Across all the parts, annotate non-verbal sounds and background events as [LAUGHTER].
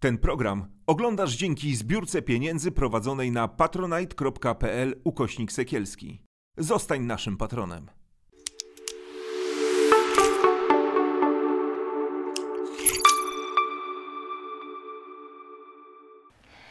Ten program oglądasz dzięki zbiórce pieniędzy prowadzonej na patronite.pl ukośnik sekielski. Zostań naszym patronem.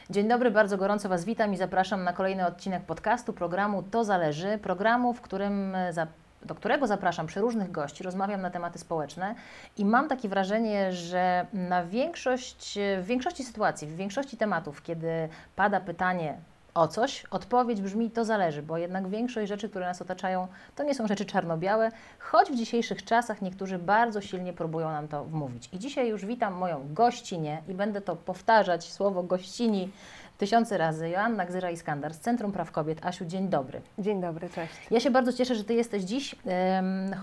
Dzień dobry, bardzo gorąco Was witam i zapraszam na kolejny odcinek podcastu programu To Zależy, programu, w którym e, za, do którego zapraszam przeróżnych gości, rozmawiam na tematy społeczne i mam takie wrażenie, że na większość, w większości sytuacji, w większości tematów, kiedy pada pytanie o coś, odpowiedź brzmi to zależy, bo jednak większość rzeczy, które nas otaczają, to nie są rzeczy czarno-białe, choć w dzisiejszych czasach niektórzy bardzo silnie próbują nam to wmówić. I dzisiaj już witam moją gościnię i będę to powtarzać, słowo gościni tysiące razy. Joanna Gzyra-Iskandar z Centrum Praw Kobiet. Asiu, dzień dobry. Dzień dobry, cześć. Ja się bardzo cieszę, że Ty jesteś dziś,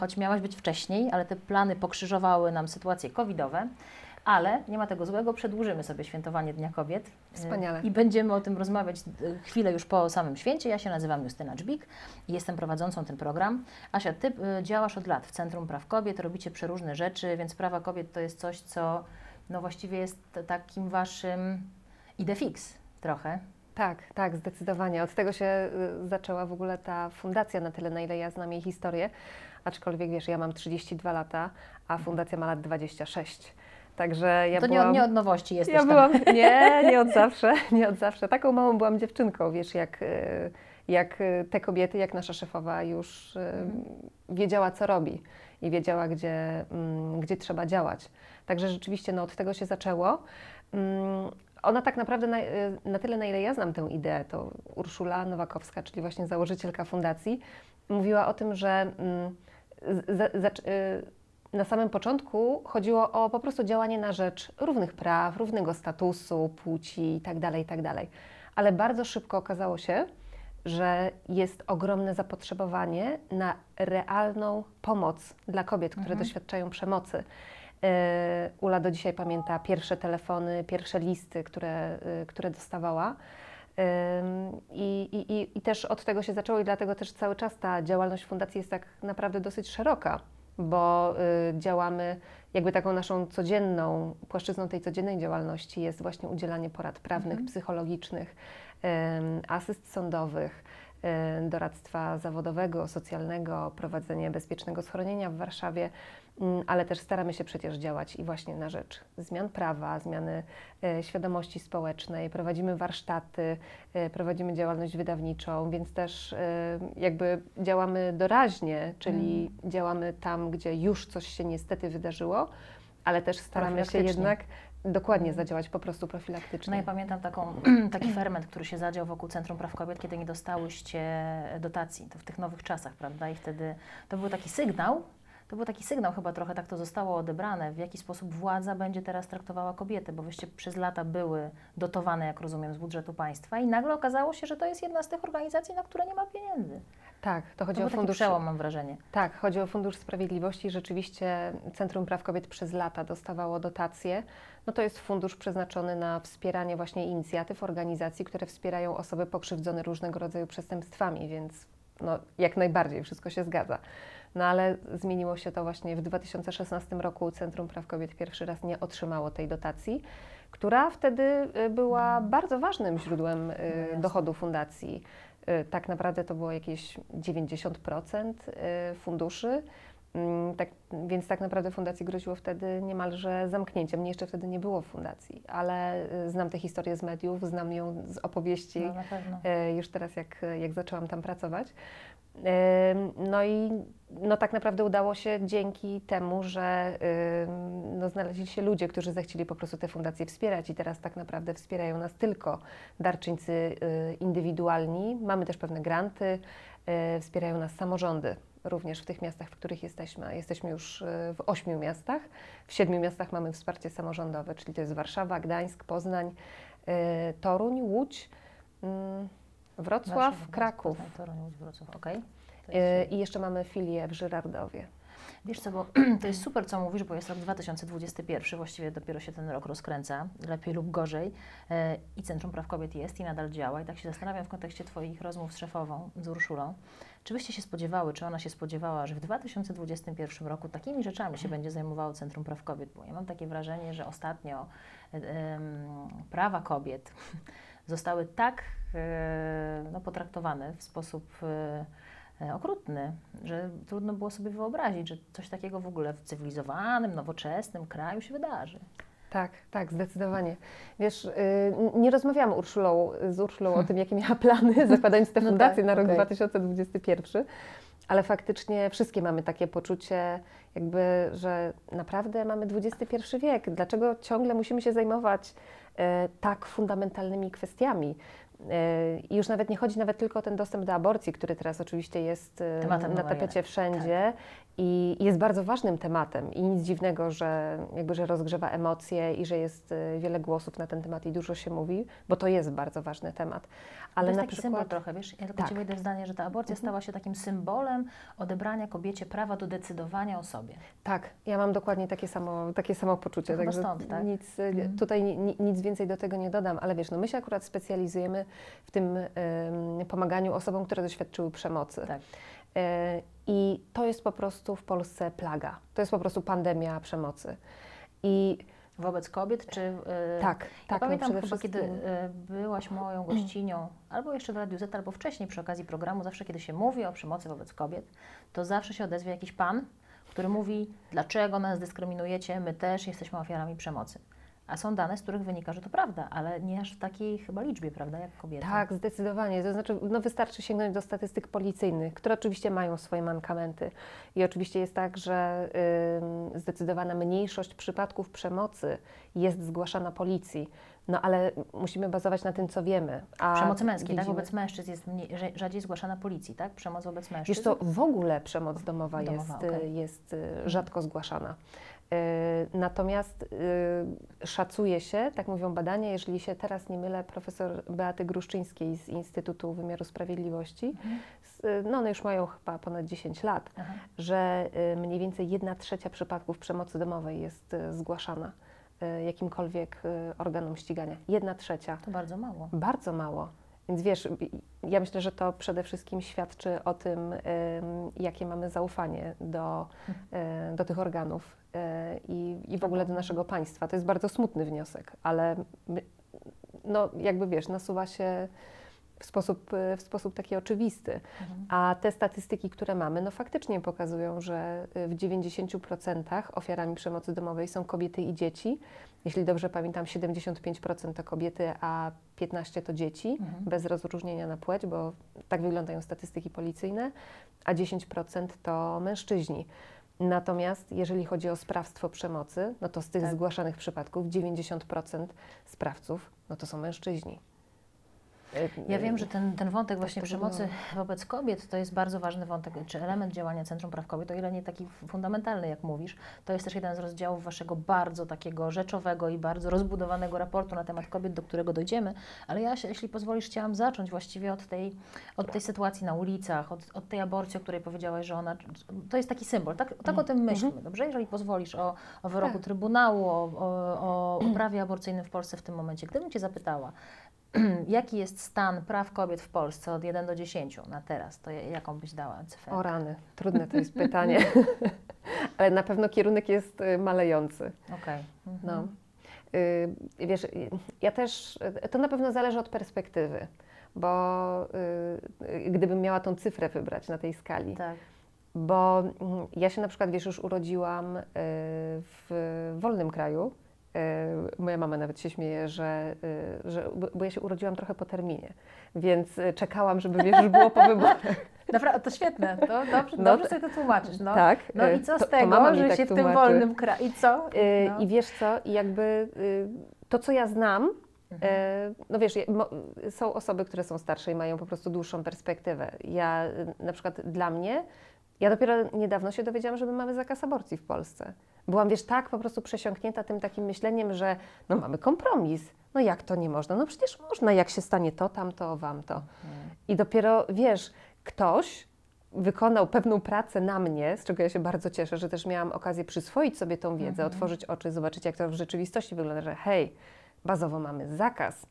choć miałaś być wcześniej, ale te plany pokrzyżowały nam sytuacje covidowe. Ale nie ma tego złego, przedłużymy sobie świętowanie Dnia Kobiet. Wspaniale. E, I będziemy o tym rozmawiać e, chwilę już po samym święcie. Ja się nazywam Justyna Dżbik i jestem prowadzącą ten program. Asia, Ty e, działasz od lat w Centrum Praw Kobiet, robicie przeróżne rzeczy, więc prawa kobiet to jest coś, co no właściwie jest takim Waszym idee fix trochę. Tak, tak, zdecydowanie. Od tego się y, zaczęła w ogóle ta fundacja na tyle, na ile ja znam jej historię. Aczkolwiek wiesz, ja mam 32 lata, a fundacja ma lat 26. Także ja to byłam... nie, od, nie od nowości jesteś Ja tam. byłam, [LAUGHS] nie, nie od zawsze, nie od zawsze. Taką małą byłam dziewczynką, wiesz, jak, y, jak y, te kobiety, jak nasza szefowa już y, wiedziała, co robi i wiedziała, gdzie, mm, gdzie trzeba działać. Także rzeczywiście no, od tego się zaczęło. Ona tak naprawdę na, y, na tyle, na ile ja znam tę ideę, to Urszula Nowakowska, czyli właśnie założycielka fundacji, mówiła o tym, że mm, za, za, y, na samym początku chodziło o po prostu działanie na rzecz równych praw, równego statusu, płci itd., itd. Ale bardzo szybko okazało się, że jest ogromne zapotrzebowanie na realną pomoc dla kobiet, które Mhm. doświadczają przemocy. E, Ula do dzisiaj pamięta pierwsze telefony, pierwsze listy, które, y, które dostawała. I, i, i- też od tego się zaczęło i dlatego też cały czas ta działalność fundacji jest tak naprawdę dosyć szeroka, bo y, działamy jakby taką naszą codzienną, płaszczyzną tej codziennej działalności jest właśnie udzielanie porad prawnych, Mhm. psychologicznych, asyst sądowych, doradztwa zawodowego, socjalnego, prowadzenie bezpiecznego schronienia w Warszawie, ale też staramy się przecież działać i właśnie na rzecz zmian prawa, zmiany e, świadomości społecznej, prowadzimy warsztaty, e, prowadzimy działalność wydawniczą, więc też e, jakby działamy doraźnie, czyli działamy tam, gdzie już coś się niestety wydarzyło, ale też staramy się jednak dokładnie zadziałać po prostu profilaktycznie. No ja pamiętam taką, [CLEARS THROAT] taki ferment, który się zadział wokół Centrum Praw Kobiet, kiedy nie dostałyście dotacji, to w tych nowych czasach, prawda? I wtedy to był taki sygnał, to był taki sygnał, chyba trochę tak to zostało odebrane, w jaki sposób władza będzie teraz traktowała kobiety, bo wyście przez lata były dotowane, jak rozumiem, z budżetu państwa i nagle okazało się, że to jest jedna z tych organizacji, na które nie ma pieniędzy. Tak, to To chodzi był o fundusz przełom, mam wrażenie. Tak, chodzi o Fundusz Sprawiedliwości. Rzeczywiście Centrum Praw Kobiet przez lata dostawało dotacje. No to jest fundusz przeznaczony na wspieranie właśnie inicjatyw, organizacji, które wspierają osoby pokrzywdzone różnego rodzaju przestępstwami, więc no, jak najbardziej wszystko się zgadza. No ale zmieniło się to właśnie w 2016 roku. Centrum Praw Kobiet pierwszy raz nie otrzymało tej dotacji, która wtedy y, była bardzo ważnym źródłem y, No dochodu fundacji. Y, Tak naprawdę to było jakieś 90% y, funduszy. Mm, Tak, więc tak naprawdę fundacji groziło wtedy niemalże zamknięciem. Mnie jeszcze wtedy nie było w fundacji, ale znam tę historię z mediów, znam ją z opowieści No, już teraz, jak, jak zaczęłam tam pracować. No i no tak naprawdę udało się dzięki temu, że no znaleźli się ludzie, którzy zechcieli po prostu te fundacje wspierać i teraz tak naprawdę wspierają nas tylko darczyńcy y, indywidualni. Mamy też pewne granty, y, wspierają nas samorządy również w tych miastach, w których jesteśmy. Jesteśmy już y, w ośmiu miastach. W siedmiu miastach mamy wsparcie samorządowe, czyli to jest Warszawa, Gdańsk, Poznań, Toruń, Łódź, mm, Wrocław, Warszawa, Kraków. Poznań, Toruń, Łódź, Wrocław, okej. To y, jest- I jeszcze mamy filię w Żyrardowie. Wiesz co, bo [CLEARS THROAT] to jest super, co mówisz, bo jest rok 2021, właściwie dopiero się ten rok rozkręca, lepiej lub gorzej. E, I Centrum Praw Kobiet jest i nadal działa. I tak się zastanawiam w kontekście Twoich rozmów z szefową, z Urszulą, Czy byście się spodziewały, czy ona się spodziewała, że w 2021 roku takimi rzeczami się będzie zajmowało Centrum Praw Kobiet? Bo ja mam takie wrażenie, że ostatnio em, prawa kobiet [LAUGHS] zostały tak no, potraktowane w sposób e, e, okrutny, że trudno było sobie wyobrazić, że coś takiego w ogóle w cywilizowanym, nowoczesnym kraju się wydarzy. Tak, tak, zdecydowanie. Wiesz, y, nie rozmawiałam Urszulą, z Urszulą o [LAUGHS] tym, jakie miała plany, zakładając tę No fundację tak, na rok okej. 2021, ale faktycznie wszystkie mamy takie poczucie, jakby, że naprawdę mamy XXI wiek. Dlaczego ciągle musimy się zajmować e, tak fundamentalnymi kwestiami? I już nawet nie chodzi nawet tylko o ten dostęp do aborcji, który teraz oczywiście jest e, Tematem na tapecie wszędzie i jest bardzo ważnym tematem i nic dziwnego, że jakby, że rozgrzewa emocje i że jest e, wiele głosów na ten temat i dużo się mówi, bo to jest bardzo ważny temat. Ale to jest na taki przykład symbol trochę, wiesz, ja tylko Tak. Ci wejdę w zdanie, że ta aborcja Mhm. stała się takim symbolem odebrania kobiecie prawa do decydowania o sobie. Tak, ja mam dokładnie takie samo, takie samo poczucie. Chyba także stąd, tak? nic, e, Mhm. Tutaj ni, ni- nic więcej do tego nie dodam, ale wiesz, no my się akurat specjalizujemy w tym em, pomaganiu osobom, które doświadczyły przemocy. Tak. I to jest po prostu w Polsce plaga. To jest po prostu pandemia przemocy. I Wobec kobiet, czy... yy, tak, tak, no pamiętam przede chyba, kiedy wszystkim- y, byłaś moją gościnią, albo jeszcze w Radiu Z, albo wcześniej przy okazji programu, zawsze kiedy się mówi o przemocy wobec kobiet, to zawsze się odezwie jakiś pan, który mówi, dlaczego nas dyskryminujecie, my też jesteśmy ofiarami przemocy. A są dane, z których wynika, że to prawda, ale nie aż w takiej chyba liczbie, prawda, jak kobiety. Tak, zdecydowanie. To znaczy, no wystarczy sięgnąć do statystyk policyjnych, które oczywiście mają swoje mankamenty. I oczywiście jest tak, że ym, zdecydowana mniejszość przypadków przemocy jest zgłaszana policji. No ale musimy bazować na tym, co wiemy. A Przemocy męskiej, tak? widzimy- Wobec mężczyzn jest mniej, rza- rzadziej zgłaszana policji, tak? Przemoc wobec mężczyzn. Wiesz to w ogóle przemoc domowa, Domowa, jest, okej. jest y, rzadko zgłaszana. Y, Natomiast y, szacuje się, tak mówią badania, jeżeli się teraz nie mylę, profesor Beaty Gruszczyńskiej z Instytutu Wymiaru Sprawiedliwości, Mhm. y, no one już mają chyba ponad 10 lat, że mniej więcej 1 trzecia przypadków przemocy domowej jest zgłaszana jakimkolwiek organom ścigania. 1 trzecia. To bardzo mało. Bardzo mało. Więc wiesz, ja myślę, że to przede wszystkim świadczy o tym, ym, jakie mamy zaufanie do, y, do tych organów y, i, i w ogóle do naszego państwa. To jest bardzo smutny wniosek, ale my, no, jakby wiesz, nasuwa się w sposób, y, w sposób taki oczywisty. Mhm. A te statystyki, które mamy, no faktycznie pokazują, że y, w 90% ofiarami przemocy domowej są kobiety i dzieci. Jeśli dobrze pamiętam, 75% to kobiety, a 15% to dzieci, Mhm. bez rozróżnienia na płeć, bo tak wyglądają statystyki policyjne, a 10% to mężczyźni. Natomiast jeżeli chodzi o sprawstwo przemocy, no to z tych Tak. zgłaszanych przypadków 90% sprawców, no to są mężczyźni. Ja wiem, że ten, ten wątek właśnie przemocy wobec kobiet to jest bardzo ważny wątek, czy element działania Centrum Praw Kobiet, o ile nie taki fundamentalny, jak mówisz. To jest też jeden z rozdziałów Waszego bardzo takiego rzeczowego i bardzo rozbudowanego raportu na temat kobiet, do którego dojdziemy. Ale ja, się, jeśli pozwolisz, chciałam zacząć właściwie od tej, od tej sytuacji na ulicach, od, od tej aborcji, o której powiedziałaś, że ona, to jest taki symbol. Tak, tak o tym myślimy, dobrze? Jeżeli pozwolisz o, o wyroku Tak. Trybunału, o, o, o prawie aborcyjnym w Polsce w tym momencie. Gdybym Cię zapytała, [CLEARS THROAT] jaki jest stan praw kobiet w Polsce od 1 do 10 na teraz, to jaką byś dała cyfrę? O rany, trudne to jest [LAUGHS] pytanie, [LAUGHS] ale na pewno kierunek jest y, malejący. Okej. Mhm. No. Y, Wiesz, y, ja też, to na pewno zależy od perspektywy, bo y, y, gdybym miała tą cyfrę wybrać na tej skali, Tak. bo mm, ja się na przykład, wiesz, już urodziłam w wolnym kraju. Y, Moja mama nawet się śmieje, że, y, że bo- ja się urodziłam trochę po terminie, więc y, czekałam, żeby wiesz, już było po wyborach. [LAUGHS] Naprawdę, to świetne, to dobrze, No dobrze sobie to tłumaczysz. No, tak. no i co z to- tego, że tak się w tym tłumaczy. wolnym kraju, i co? No. I wiesz co, i jakby y, to, co ja znam, Mhm. e, no wiesz, są osoby, które są starsze i mają po prostu dłuższą perspektywę. Ja y, na przykład dla mnie, ja dopiero niedawno się dowiedziałam, że my mamy zakaz aborcji w Polsce. Byłam, wiesz, tak po prostu przesiąknięta tym takim myśleniem, że no mamy kompromis. No jak to nie można? No przecież można, jak się stanie to, tamto, wam to. I dopiero, wiesz, ktoś wykonał pewną pracę na mnie, z czego ja się bardzo cieszę, że też miałam okazję przyswoić sobie tą wiedzę, Mhm. otworzyć oczy, zobaczyć, jak to w rzeczywistości wygląda, że hej, bazowo mamy zakaz,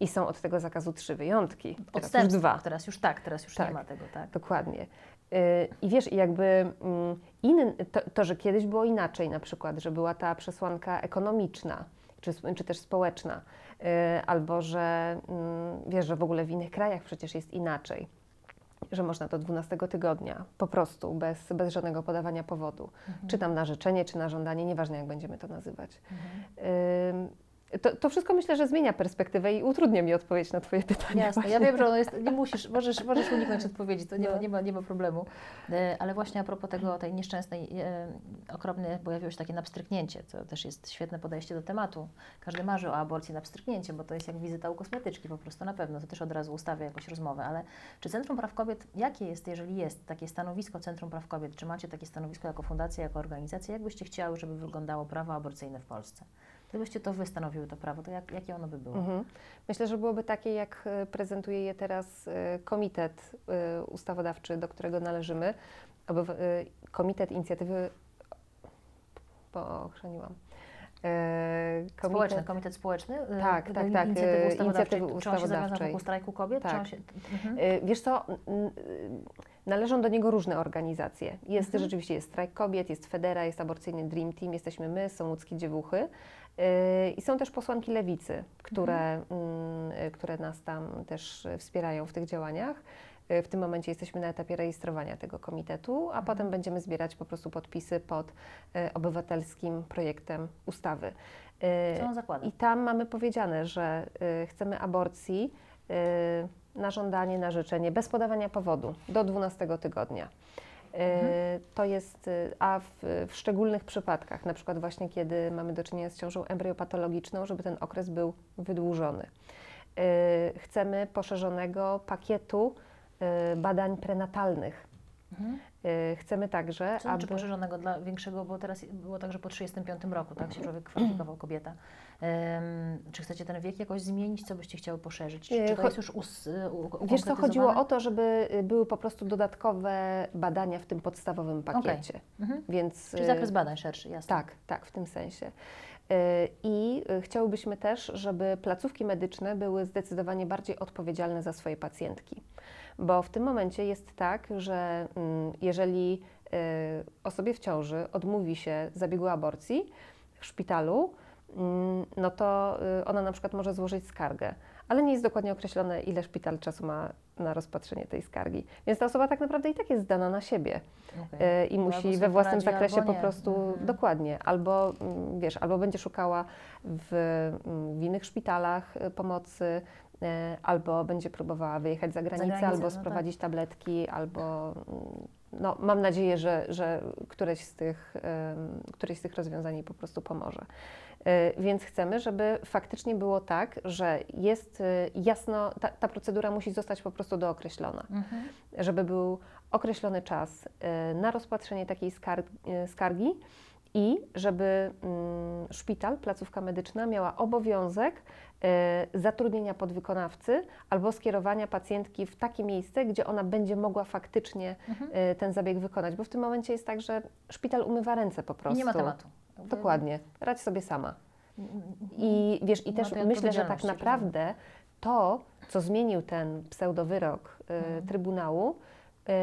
I są od tego zakazu trzy wyjątki. Teraz już dwa. Teraz już tak, teraz już Tak. nie ma tego, tak? Dokładnie. Y, I wiesz, jakby mm, inny, to, to, że kiedyś było inaczej, na przykład, że była ta przesłanka ekonomiczna, czy, czy też społeczna, y, albo że mm, wiesz, że w ogóle w innych krajach przecież jest inaczej, że można do 12 tygodnia po prostu, bez, bez żadnego podawania powodu, czy tam na życzenie, czy na żądanie, nieważne jak będziemy to nazywać. Ym, To, to wszystko myślę, że zmienia perspektywę i utrudnia mi odpowiedź na Twoje pytanie. Jasne, ja wiem, że ono jest, nie musisz, możesz, możesz uniknąć odpowiedzi, to nie, ma, No. nie, ma, nie ma problemu. E, Ale właśnie a propos tego, tej nieszczęsnej, e, okropnie pojawiło się takie napstryknięcie, co też jest świetne podejście do tematu. Każdy marzy o aborcji na pstryknięcie, bo to jest jak wizyta u kosmetyczki po prostu, na pewno, to też od razu ustawia jakąś rozmowę, ale czy Centrum Praw Kobiet, jakie jest, jeżeli jest takie stanowisko Centrum Praw Kobiet, czy macie takie stanowisko jako fundacja, jako organizacja, jak byście chciały, żeby wyglądało prawo aborcyjne w Polsce? Gdybyście to wy stanowiły to prawo, to jak, jakie ono by było? Mhm. Myślę, że byłoby takie, jak e, prezentuje je teraz e, Komitet e, Ustawodawczy, do którego należymy. Komitet Inicjatywy. Pochrzeniłam. E, Społeczny, komitet społeczny? Tak, tak, tak, Inicjatywy ustawodawczej. inicjatywy Czy on się zawiązał wokół strajku kobiet? Tak. się, mhm. Wiesz co, należą do niego różne organizacje. Jest Mhm. rzeczywiście jest Strajk Kobiet, jest Federa, jest Aborcyjny Dream Team, jesteśmy my, są łódzkie dziewuchy i są też posłanki lewicy, które, Mhm. mm, e, które nas tam też e, wspierają w tych działaniach. E, W tym momencie jesteśmy na etapie rejestrowania tego komitetu, a Mhm. potem będziemy zbierać po prostu podpisy pod e, obywatelskim projektem ustawy. E, Co on zakłada? i tam mamy powiedziane, że y, chcemy aborcji na żądanie, na życzenie, bez podawania powodu do 12 tygodnia. Y, To jest, y, a w, w szczególnych przypadkach, na przykład właśnie kiedy mamy do czynienia z ciążą embryopatologiczną, żeby ten okres był wydłużony. Y, Chcemy poszerzonego pakietu badań prenatalnych. Mhm. Chcemy także, Co znaczy aby... poszerzonego dla większego, bo teraz było tak, że po 35 roku tak się człowiek kwalifikował, kobieta. Czy chcecie ten wiek jakoś zmienić? Co byście chciały poszerzyć? Czy, Nie, czy to jest już us, y, Wiesz co, chodziło o to, żeby y, były po prostu dodatkowe badania w tym podstawowym pakiecie. Mhm. Więc, Czyli y, zakres badań szerszy, jasne. Tak, tak, w tym sensie. Y, I y, chciałybyśmy też, żeby placówki medyczne były zdecydowanie bardziej odpowiedzialne za swoje pacjentki. Bo w tym momencie jest tak, że mm, jeżeli y, osobie w ciąży odmówi się zabiegu aborcji w szpitalu, no to y, ona na przykład może złożyć skargę, ale nie jest dokładnie określone, ile szpital czasu ma na rozpatrzenie tej skargi. Więc ta osoba tak naprawdę i tak jest zdana na siebie. E, i musi albo we własnym zakresie po prostu Mhm. dokładnie, albo mm, wiesz, albo będzie szukała w, mm, w innych szpitalach e, pomocy, e, albo będzie próbowała wyjechać za granicę, granicę, albo no sprowadzić tabletki, albo mm, no, mam nadzieję, że, że któreś, z tych, któreś z tych rozwiązań jej po prostu pomoże. E, Więc chcemy, żeby faktycznie było tak, że jest e, jasno, ta, ta procedura musi zostać po prostu dookreślona Mhm. żeby był określony czas e, na rozpatrzenie takiej skar- skargi i żeby mm, szpital, placówka medyczna miała obowiązek zatrudnienia podwykonawcy albo skierowania pacjentki w takie miejsce, gdzie ona będzie mogła faktycznie Mhm. ten zabieg wykonać. Bo w tym momencie jest tak, że szpital umywa ręce po I prostu. nie ma tematu. Dokładnie. Radź sobie sama. Mhm. I wiesz, i Nie ma też myślę, że tak naprawdę to, co zmienił ten pseudowyrok y, Mhm. Trybunału,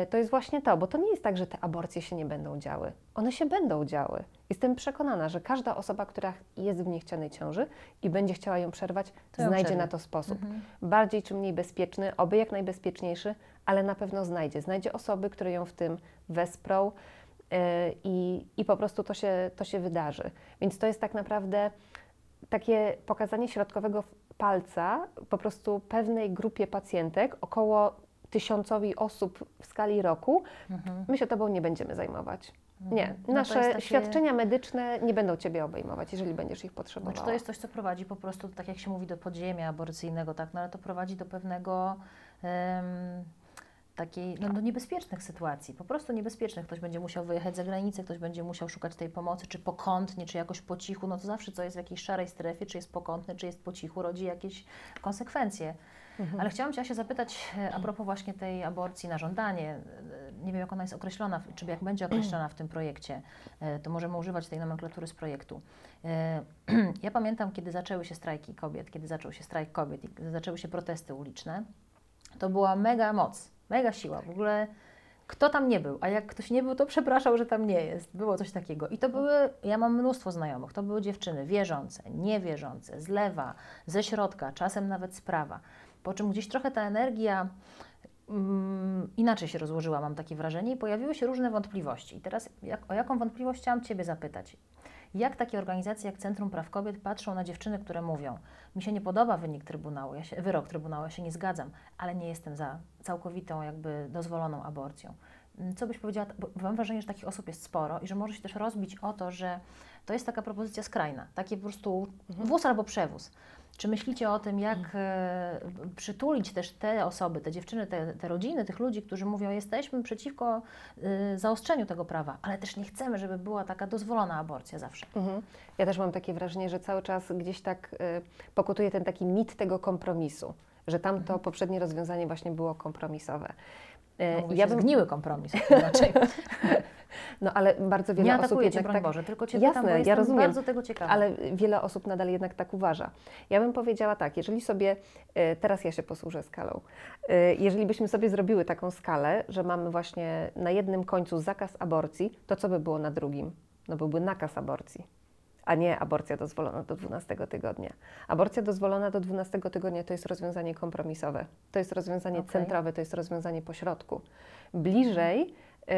y, to jest właśnie to, bo to nie jest tak, że te aborcje się nie będą działy. One się będą działy. Jestem przekonana, że każda osoba, która jest w niechcianej ciąży i będzie chciała ją przerwać, To znajdzie na to sposób. Mhm. Bardziej czy mniej bezpieczny, oby jak najbezpieczniejszy, ale na pewno znajdzie. Znajdzie osoby, które ją w tym wesprą i, i po prostu to się, to się wydarzy. Więc to jest tak naprawdę takie pokazanie środkowego palca po prostu pewnej grupie pacjentek, około tysiącowi osób w skali roku. Mhm. My się Tobą nie będziemy zajmować. Nie, No nasze takie- świadczenia medyczne nie będą Ciebie obejmować, jeżeli będziesz ich potrzebowała. Znaczy to jest coś, co prowadzi po prostu, tak jak się mówi, do podziemia aborcyjnego, tak, no ale to prowadzi do pewnego em, takiej, no, do niebezpiecznych sytuacji, po prostu niebezpiecznych. Ktoś będzie musiał wyjechać za granicę, ktoś będzie musiał szukać tej pomocy, czy pokątnie, czy jakoś po cichu, no to zawsze co jest w jakiejś szarej strefie, czy jest pokątne, czy jest po cichu, rodzi jakieś konsekwencje. Mhm. Ale chciałam Cię się zapytać e, a propos właśnie tej aborcji na żądanie. E, nie wiem jak ona jest określona, czy jak będzie określona w tym projekcie, e, to możemy używać tej nomenklatury z projektu. [CLEARS THROAT] Ja pamiętam, kiedy zaczęły się strajki kobiet, kiedy zaczął się strajk kobiet i zaczęły się protesty uliczne, to była mega moc, mega siła. W ogóle kto tam nie był, a jak ktoś nie był, to przepraszał, że tam nie jest. Było coś takiego. I to były, ja mam mnóstwo znajomych, to były dziewczyny wierzące, niewierzące, z lewa, ze środka, czasem nawet z prawa. Po czym gdzieś trochę ta energia mm, inaczej się rozłożyła, mam takie wrażenie, i pojawiły się różne wątpliwości. I teraz jak, o jaką wątpliwość chciałam Ciebie zapytać? Jak takie organizacje jak Centrum Praw Kobiet patrzą na dziewczyny, które mówią: Mi się nie podoba wynik Trybunału, ja się, wyrok Trybunału, ja się nie zgadzam, ale nie jestem za całkowitą, jakby dozwoloną aborcją. Mm, Co byś powiedziała, bo mam wrażenie, że takich osób jest sporo i że może się też rozbić o to, że to jest taka propozycja skrajna, takie po prostu wóz albo przewóz. Czy myślicie o tym, jak e, przytulić też te osoby, te dziewczyny, te, te rodziny, tych ludzi, którzy mówią, jesteśmy przeciwko e, zaostrzeniu tego prawa, ale też nie chcemy, żeby była taka dozwolona aborcja zawsze. Mhm. Ja też mam takie wrażenie, że cały czas gdzieś tak y, pokutuje ten taki mit tego kompromisu, że tamto poprzednie rozwiązanie właśnie było kompromisowe. No, mówi ja bym, zgniły kompromis [LAUGHS] inaczej. no ale bardzo wiele Nie osób jednak broń tak, Boże, tylko Cię Jasne, pytam, bo ja rozumiem, bardzo tego ciekawa. ale wiele osób nadal jednak tak uważa. Ja bym powiedziała tak, jeżeli sobie, y, teraz ja się posłużę skalą, y, jeżeli byśmy sobie zrobiły taką skalę, że mamy właśnie na jednym końcu zakaz aborcji, to co by było na drugim? No byłby nakaz aborcji a nie aborcja dozwolona do 12 tygodnia. Aborcja dozwolona do 12 tygodnia to jest rozwiązanie kompromisowe, to jest rozwiązanie Okej. centrowe, to jest rozwiązanie pośrodku. Bliżej, y,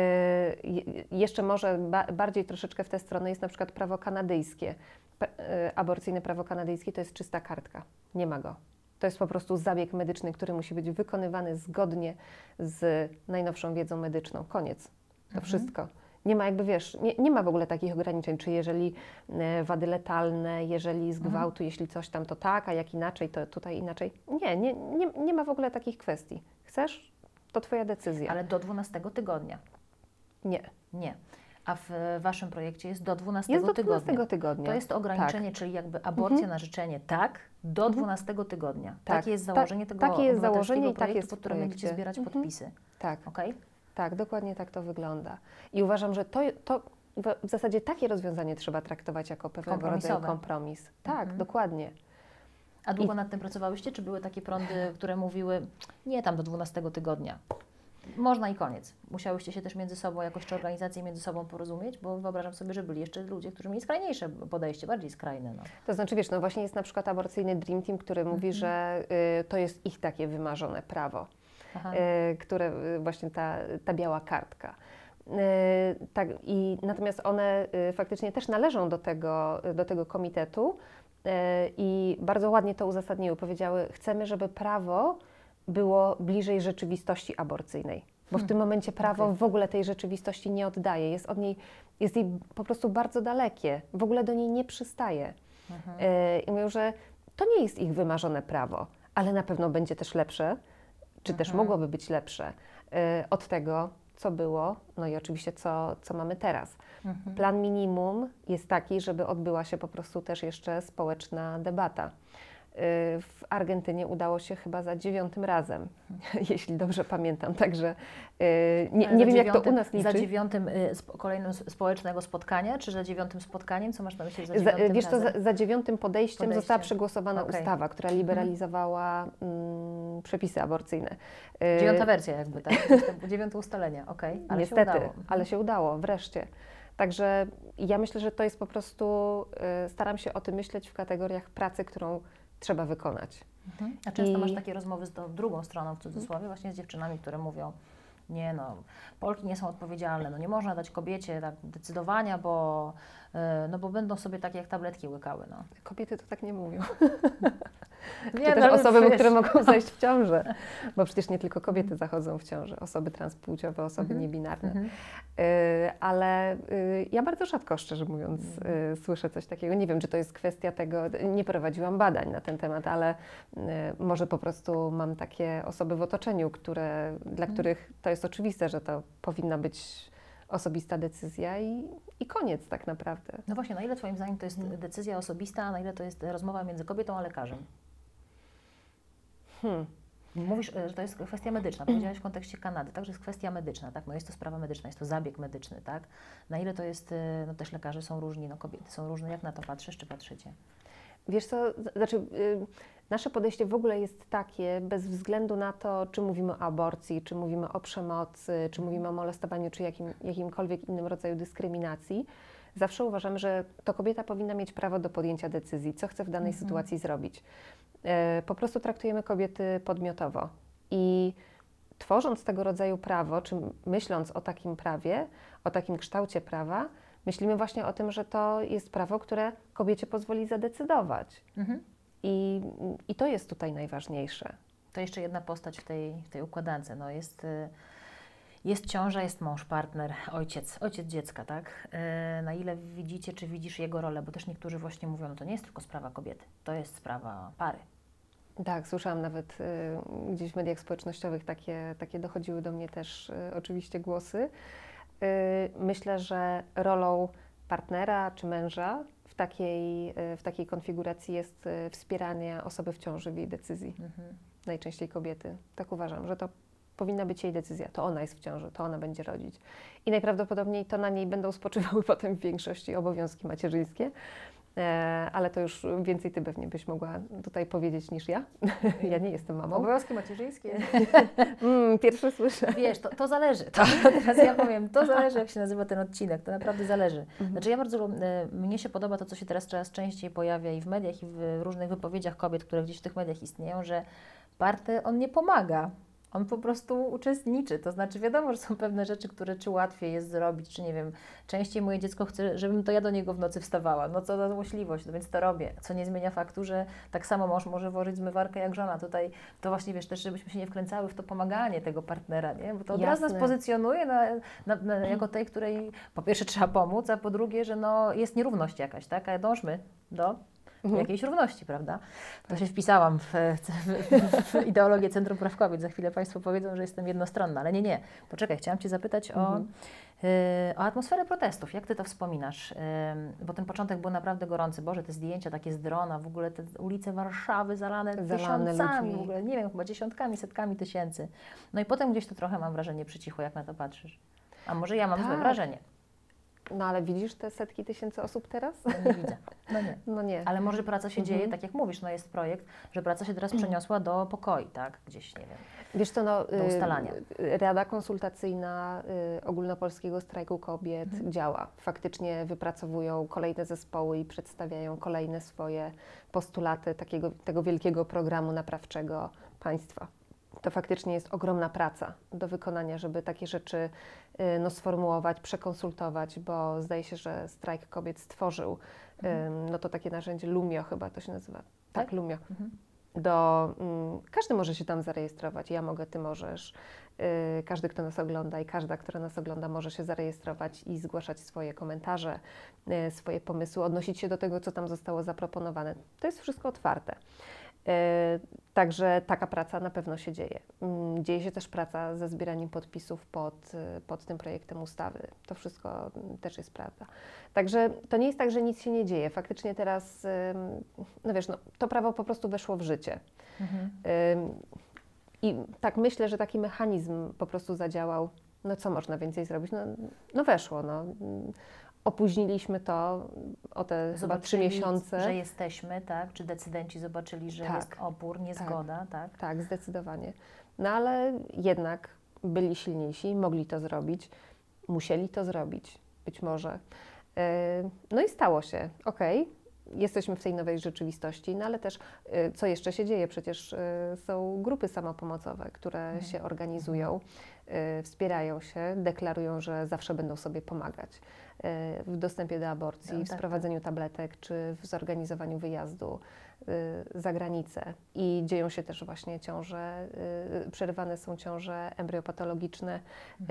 je- jeszcze może ba, bardziej troszeczkę w tę stronę jest na przykład prawo kanadyjskie. P- y, aborcyjne prawo kanadyjskie to jest czysta kartka, nie ma go. To jest po prostu zabieg medyczny, który musi być wykonywany zgodnie z najnowszą wiedzą medyczną. Koniec. To wszystko. Nie ma jakby, wiesz, nie, nie ma w ogóle takich ograniczeń, czy jeżeli e, wady letalne, jeżeli z gwałtu, jeśli coś tam, to tak, a jak inaczej, to tutaj inaczej. Nie, nie, nie, nie ma w ogóle takich kwestii. Chcesz? To Twoja decyzja. Ale do 12 tygodnia. nie. Nie. A w Waszym projekcie jest do 12 Jest do tygodnia. 12 tygodnia. To jest to ograniczenie, czyli jakby aborcja na życzenie tak, do 12 tygodnia. Tak. Takie jest Ta- założenie tego takie jest założenie i tak jest w pod którym będziecie zbierać Mhm. podpisy. Tak, Okej? Tak, dokładnie tak to wygląda. I uważam, że to, to w- zasadzie takie rozwiązanie trzeba traktować jako pewnego rodzaju kompromis. Tak, Mhm. dokładnie. A długo nad tym pracowałyście? Czy były takie prądy, które mówiły, nie tam do 12 tygodnia? Można i koniec. Musiałyście się też między sobą, jakoś czy organizacje między sobą porozumieć, bo wyobrażam sobie, że byli jeszcze ludzie, którzy mieli skrajniejsze podejście, bardziej skrajne. No. To znaczy, wiesz, no właśnie jest na przykład aborcyjny Dream Team, który mówi, Mhm. że y, to jest ich takie wymarzone prawo. Y, które y, właśnie ta, ta biała kartka. Y, tak, i natomiast one faktycznie też należą do tego, do tego komitetu i bardzo ładnie to uzasadniły. Powiedziały, chcemy, żeby prawo było bliżej rzeczywistości aborcyjnej. Bo w tym momencie prawo okej. w ogóle tej rzeczywistości nie oddaje, jest od niej, jest jej po prostu bardzo dalekie, w ogóle do niej nie przystaje. Mhm. E, I mówią, że to nie jest ich wymarzone prawo, ale na pewno będzie też lepsze, czy też Mhm. mogłoby być lepsze e, od tego, co było, no i oczywiście co, co mamy teraz. Mhm. Plan minimum jest taki, żeby odbyła się po prostu też jeszcze społeczna debata. E, W Argentynie udało się chyba za dziewiątym razem, [LAUGHS] jeśli dobrze pamiętam. Także e, nie, nie za wiem, jak to u dziewiątym- nas liczy. Za dziewiątym y, kolejnym społecznego spotkania, czy za dziewiątym spotkaniem? Co masz na myśli za Za, dziewiątym wiesz, to za, razem? za dziewiątym podejściem, została przegłosowana. Mhm. ustawa, która liberalizowała mm, przepisy aborcyjne. Y, Dziewiąta wersja jakby, tak? [LAUGHS] Dziewiąte ustalenia, okej. Ale Niestety, się udało. ale się udało, wreszcie. Także ja myślę, że to jest po prostu, y, staram się o tym myśleć w kategoriach pracy, którą trzeba wykonać. Mhm. A często I- masz takie rozmowy z tą drugą stroną, w cudzysłowie, właśnie z dziewczynami, które mówią, nie no, Polki nie są odpowiedzialne, no nie można dać kobiecie tak decydowania, bo, no bo będą sobie takie jak tabletki łykały, no. Kobiety to tak nie mówią. [LAUGHS] Nie, Czy też no, osoby, wiesz, które mogą [LAUGHS] zajść w ciążę. Bo przecież nie tylko kobiety zachodzą w ciążę, osoby transpłciowe, osoby Mhm. niebinarne. Mhm. Y, ale y, ja bardzo rzadko, szczerze mówiąc, y, słyszę coś takiego. Nie wiem, czy to jest kwestia tego, nie prowadziłam badań na ten temat, ale y, może po prostu mam takie osoby w otoczeniu, które, dla których to jest oczywiste, że to powinna być osobista decyzja i, i koniec tak naprawdę. No właśnie, na ile Twoim zdaniem to jest Mhm. decyzja osobista, a na ile to jest rozmowa między kobietą a lekarzem? Hmm. Mówisz, e, że to jest kwestia medyczna. Powiedziałaś w kontekście Kanady, także jest kwestia medyczna, tak? No jest to sprawa medyczna, jest to zabieg medyczny, tak? Na ile to jest, e, no też lekarze są różni, no kobiety są różne. Jak na to patrzysz, czy patrzycie? Wiesz co, znaczy y, nasze podejście w ogóle jest takie, bez względu na to, czy mówimy o aborcji, czy mówimy o przemocy, czy mówimy o molestowaniu, czy jakim, jakimkolwiek innym rodzaju dyskryminacji, zawsze uważamy, że to kobieta powinna mieć prawo do podjęcia decyzji, co chce w danej sytuacji zrobić. E, Po prostu traktujemy kobiety podmiotowo i tworząc tego rodzaju prawo, czy myśląc o takim prawie, o takim kształcie prawa, myślimy właśnie o tym, że to jest prawo, które kobiecie pozwoli zadecydować. Mhm. I, I to jest tutaj najważniejsze. To jeszcze jedna postać w tej, w tej układance. No jest, y, jest ciąża, jest mąż, partner, ojciec, ojciec dziecka, tak? Y, Na ile widzicie, czy widzisz jego rolę? Bo też niektórzy właśnie mówią, no to nie jest tylko sprawa kobiety, to jest sprawa pary. Tak, słyszałam nawet y, gdzieś w mediach społecznościowych takie, takie dochodziły do mnie też y, oczywiście głosy. Y, myślę, że rolą partnera czy męża w takiej, y, w takiej konfiguracji jest y, wspieranie osoby w ciąży w jej decyzji, Mhm. najczęściej kobiety. Tak uważam, że to powinna być jej decyzja. To ona jest w ciąży, to ona będzie rodzić. I najprawdopodobniej to na niej będą spoczywały [LAUGHS] potem w większości obowiązki macierzyńskie. E, ale to już więcej ty pewnie byś mogła tutaj powiedzieć niż ja. [LAUGHS] ja nie jestem mamą. Obowiązki macierzyńskie. [LAUGHS] Mm, pierwsze słyszę. Wiesz, to, to zależy. To, [LAUGHS] teraz ja powiem, to zależy, jak się nazywa ten odcinek. To naprawdę zależy. Znaczy ja bardzo, e, mnie się podoba to, co się teraz coraz częściej pojawia i w mediach, i w różnych wypowiedziach kobiet, które gdzieś w tych mediach istnieją, że partner, on nie pomaga. On po prostu uczestniczy. To znaczy, wiadomo, że są pewne rzeczy, które czy łatwiej jest zrobić, czy nie wiem, częściej moje dziecko chce, żebym to ja do niego w nocy wstawała. No co za złośliwość, no więc to robię. Co nie zmienia faktu, że tak samo mąż może włożyć zmywarkę jak żona. Tutaj to właśnie wiesz też, żebyśmy się nie wkręcały w to pomaganie tego partnera, nie? Bo to od razu nas pozycjonuje na, na, na, jako tej, której po pierwsze trzeba pomóc, a po drugie, że no, jest nierówność jakaś, tak? A dążmy do jakiejś równości, prawda? To się wpisałam w, w, w ideologię Centrum Praw Kobiet. Za chwilę Państwo powiedzą, że jestem jednostronna, ale nie, nie. Poczekaj, chciałam Cię zapytać o, y, o atmosferę protestów. Jak Ty to wspominasz? Ym, bo ten początek był naprawdę gorący. Boże, te zdjęcia takie z drona, w ogóle te ulice Warszawy zalane, Zalane tysiącami, ludźmi. w ogóle, nie wiem, chyba dziesiątkami, setkami tysięcy. No i potem gdzieś to trochę, mam wrażenie, przycichło, jak na to patrzysz. A może ja mam złe Tak. wrażenie? No ale widzisz te setki tysięcy osób teraz? No nie widzę. No nie. [LAUGHS] No nie. Ale może praca się Mhm. dzieje, tak jak mówisz, no jest projekt, że praca się teraz przeniosła do pokoi, tak? Gdzieś, nie wiem. Wiesz co, no, do ustalania. y, Rada Konsultacyjna y, Ogólnopolskiego Strajku Kobiet Mhm. działa. Faktycznie wypracowują kolejne zespoły i przedstawiają kolejne swoje postulaty takiego, tego wielkiego programu naprawczego państwa. To faktycznie jest ogromna praca do wykonania, żeby takie rzeczy y, no, sformułować, przekonsultować, bo zdaje się, że strajk kobiet stworzył ym, no to takie narzędzie Lumio chyba to się nazywa. Tak, Tak? Lumio Mhm. do. Mm, każdy może się tam zarejestrować. Ja mogę, ty możesz. Yy, każdy, kto nas ogląda i każda, która nas ogląda, może się zarejestrować i zgłaszać swoje komentarze, swoje pomysły, odnosić się do tego, co tam zostało zaproponowane. To jest wszystko otwarte. Yy, Także taka praca na pewno się dzieje. Mm, Dzieje się też praca ze zbieraniem podpisów pod, yy, pod tym projektem ustawy. To wszystko mm, też jest prawda. Także to nie jest tak, że nic się nie dzieje. Faktycznie teraz, no wiesz, no, to prawo po prostu weszło w życie. Mhm. I tak myślę, że taki mechanizm po prostu zadziałał. No co można więcej zrobić? No, no weszło. No. Opóźniliśmy to o te chyba trzy miesiące. że jesteśmy, tak? Czy decydenci zobaczyli, że Tak. jest opór, niezgoda, tak? Tak, zdecydowanie. No ale jednak byli silniejsi, mogli to zrobić, musieli to zrobić, być może. Yy, No i stało się. Okej, jesteśmy w tej nowej rzeczywistości, no ale też yy, co jeszcze się dzieje? Przecież yy, są grupy samopomocowe, które się organizują, yy, wspierają się, deklarują, że zawsze będą sobie pomagać w dostępie do aborcji, No, w tak, sprowadzeniu tabletek czy w zorganizowaniu wyjazdu y, za granicę. I dzieją się też właśnie ciąże, y, przerywane są ciąże embryopatologiczne y,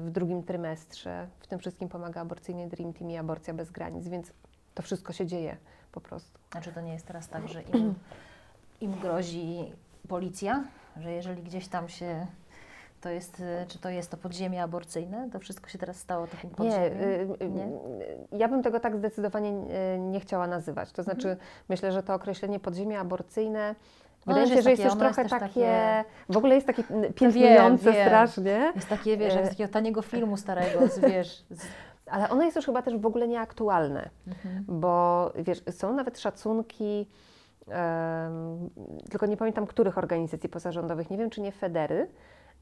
w drugim trymestrze. W tym wszystkim pomaga aborcyjny Dream Team i aborcja bez granic, więc to wszystko się dzieje po prostu. Znaczy to nie jest teraz tak, że im, im grozi policja, że jeżeli gdzieś tam się to jest, czy to jest to podziemie aborcyjne, to wszystko się teraz stało takim Nie, podziemiem? y, y, Nie? y, ja bym tego tak zdecydowanie y, nie chciała nazywać. To znaczy, myślę, że to określenie podziemie aborcyjne Wydaje mi się, jest że jest takie- jest trochę też takie, takie- w ogóle jest takie piętnujące wiem. strasznie, Jest takie, wiesz, jak z takiego taniego filmu starego, z, wiesz, z, ale ono jest już chyba też w ogóle nieaktualne, Mhm. bo wiesz, są nawet szacunki, em, tylko nie pamiętam których organizacji pozarządowych, nie wiem czy nie Federy,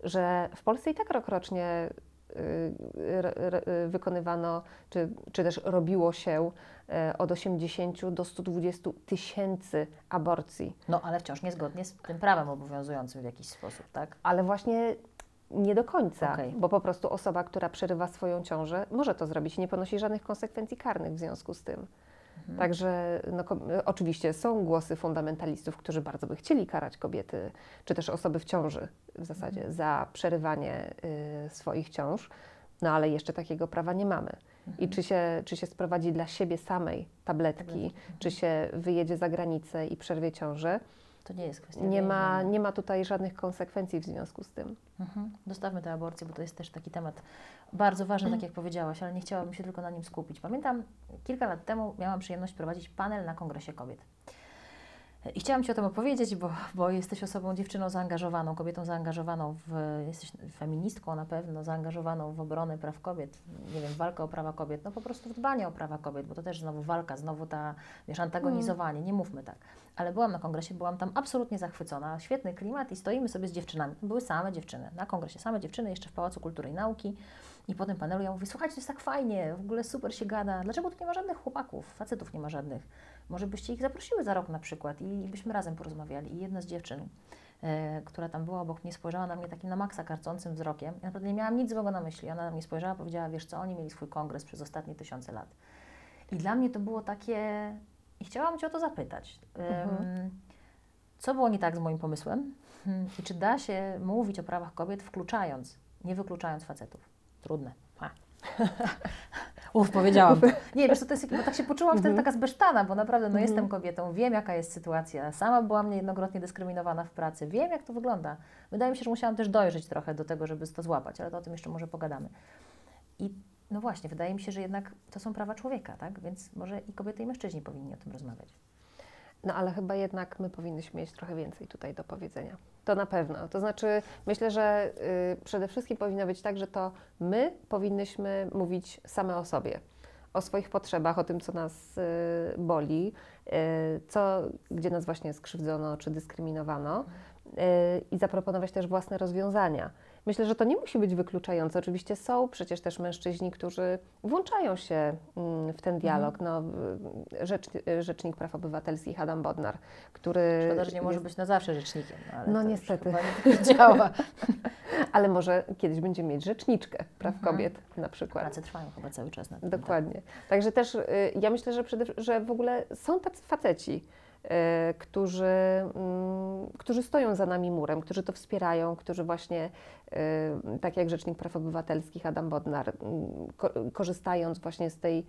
że w Polsce i tak rokrocznie y, wykonywano, czy, czy też robiło się e, od 80 do 120 tysięcy aborcji. no ale wciąż niezgodnie z tym prawem obowiązującym w jakiś sposób, tak? Ale właśnie nie do końca, Okej. bo po prostu osoba, która przerywa swoją ciążę, może to zrobić i nie ponosi żadnych konsekwencji karnych w związku z tym. Mhm. Także no, oczywiście są głosy fundamentalistów, którzy bardzo by chcieli karać kobiety, czy też osoby w ciąży w zasadzie Mhm. za przerywanie y, swoich ciąż, no ale jeszcze takiego prawa nie mamy. Mhm. I czy się, czy się sprowadzi dla siebie samej tabletki, Tabletki. czy się wyjedzie za granicę i przerwie ciążę, To nie jest kwestia nie ma, nie ma tutaj żadnych konsekwencji w związku z tym. Mhm. Dostawmy tę aborcję, bo to jest też taki temat bardzo ważny, tak jak powiedziałaś, ale nie chciałabym się tylko na nim skupić. Pamiętam, kilka lat temu miałam przyjemność prowadzić panel na Kongresie Kobiet. I chciałam Ci o tym opowiedzieć, bo, bo jesteś osobą, dziewczyną zaangażowaną, kobietą zaangażowaną w, jesteś feministką na pewno, zaangażowaną w obronę praw kobiet, nie wiem, walkę o prawa kobiet, no po prostu w dbanie o prawa kobiet, bo to też znowu walka, znowu ta, wiesz, antagonizowanie, nie mówmy tak. Ale byłam na kongresie, byłam tam absolutnie zachwycona, świetny klimat i stoimy sobie z dziewczynami. Były same dziewczyny na kongresie, same dziewczyny, jeszcze w Pałacu Kultury i Nauki. I po tym panelu ja mówię, słuchajcie, to jest tak fajnie, w ogóle super się gada. Dlaczego tu nie ma żadnych chłopaków, facetów nie ma żadnych? Może byście ich zaprosiły za rok na przykład i byśmy razem porozmawiali. I jedna z dziewczyn, e, która tam była obok mnie, spojrzała na mnie takim na maksa karcącym wzrokiem. Ja naprawdę nie miałam nic złego na myśli. Ona na mnie spojrzała, powiedziała, wiesz co, oni mieli swój kongres przez ostatnie tysiące lat. I dla mnie to było takie... I chciałam Cię o to zapytać. Em, Co było nie tak z moim pomysłem? I czy da się mówić o prawach kobiet wkluczając, nie wykluczając facetów? Trudne. Ha. [LAUGHS] Uf, powiedziałam. [LAUGHS] Nie, wiesz to jest, bo tak się poczułam wtedy taka zbesztana, bo naprawdę no, jestem kobietą, wiem jaka jest sytuacja. Sama byłam niejednokrotnie dyskryminowana w pracy, wiem jak to wygląda. Wydaje mi się, że musiałam też dojrzeć trochę do tego, żeby to złapać, ale to o tym jeszcze może pogadamy. I no właśnie, wydaje mi się, że jednak to są prawa człowieka, tak? Więc może i kobiety i mężczyźni powinni o tym rozmawiać. No ale chyba jednak my powinnyśmy mieć trochę więcej tutaj do powiedzenia. To na pewno. To znaczy, myślę, że y, przede wszystkim powinno być tak, że to my powinnyśmy mówić same o sobie, o swoich potrzebach, o tym, co nas y, boli, y, co, gdzie nas właśnie skrzywdzono czy dyskryminowano y, i zaproponować też własne rozwiązania. Myślę, że to nie musi być wykluczające. Oczywiście są przecież też mężczyźni, którzy włączają się mm, w ten dialog. No, rzecz, Rzecznik Praw Obywatelskich Adam Bodnar, który. Szkoda, że nie może jest- być na zawsze rzecznikiem. No, ale No niestety. nie tak działa. [LAUGHS] Ale może kiedyś będziemy mieć rzeczniczkę praw Mhm. kobiet na przykład. Prace trwają chyba cały czas na tym. tak. Dokładnie. Także też y, ja myślę, że, przede, że w ogóle są tacy faceci, którzy, mm, którzy stoją za nami murem, którzy to wspierają, którzy właśnie, y, tak jak Rzecznik Praw Obywatelskich Adam Bodnar, mm, ko, korzystając właśnie z tej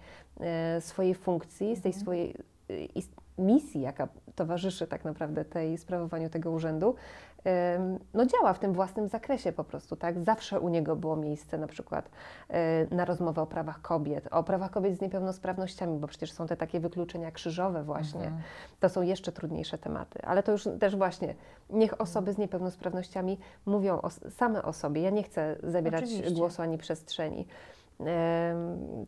y, swojej funkcji, z tej swojej y, ist- misji, jaka towarzyszy tak naprawdę tej sprawowaniu tego urzędu, no działa w tym własnym zakresie po prostu, tak? Zawsze u niego było miejsce na przykład y, na rozmowę o prawach kobiet, o prawach kobiet z niepełnosprawnościami, bo przecież są te takie wykluczenia krzyżowe właśnie. Mhm. To są jeszcze trudniejsze tematy, ale to już też właśnie niech osoby z niepełnosprawnościami mówią o, same o sobie. Ja nie chcę zabierać Oczywiście. głosu ani przestrzeni.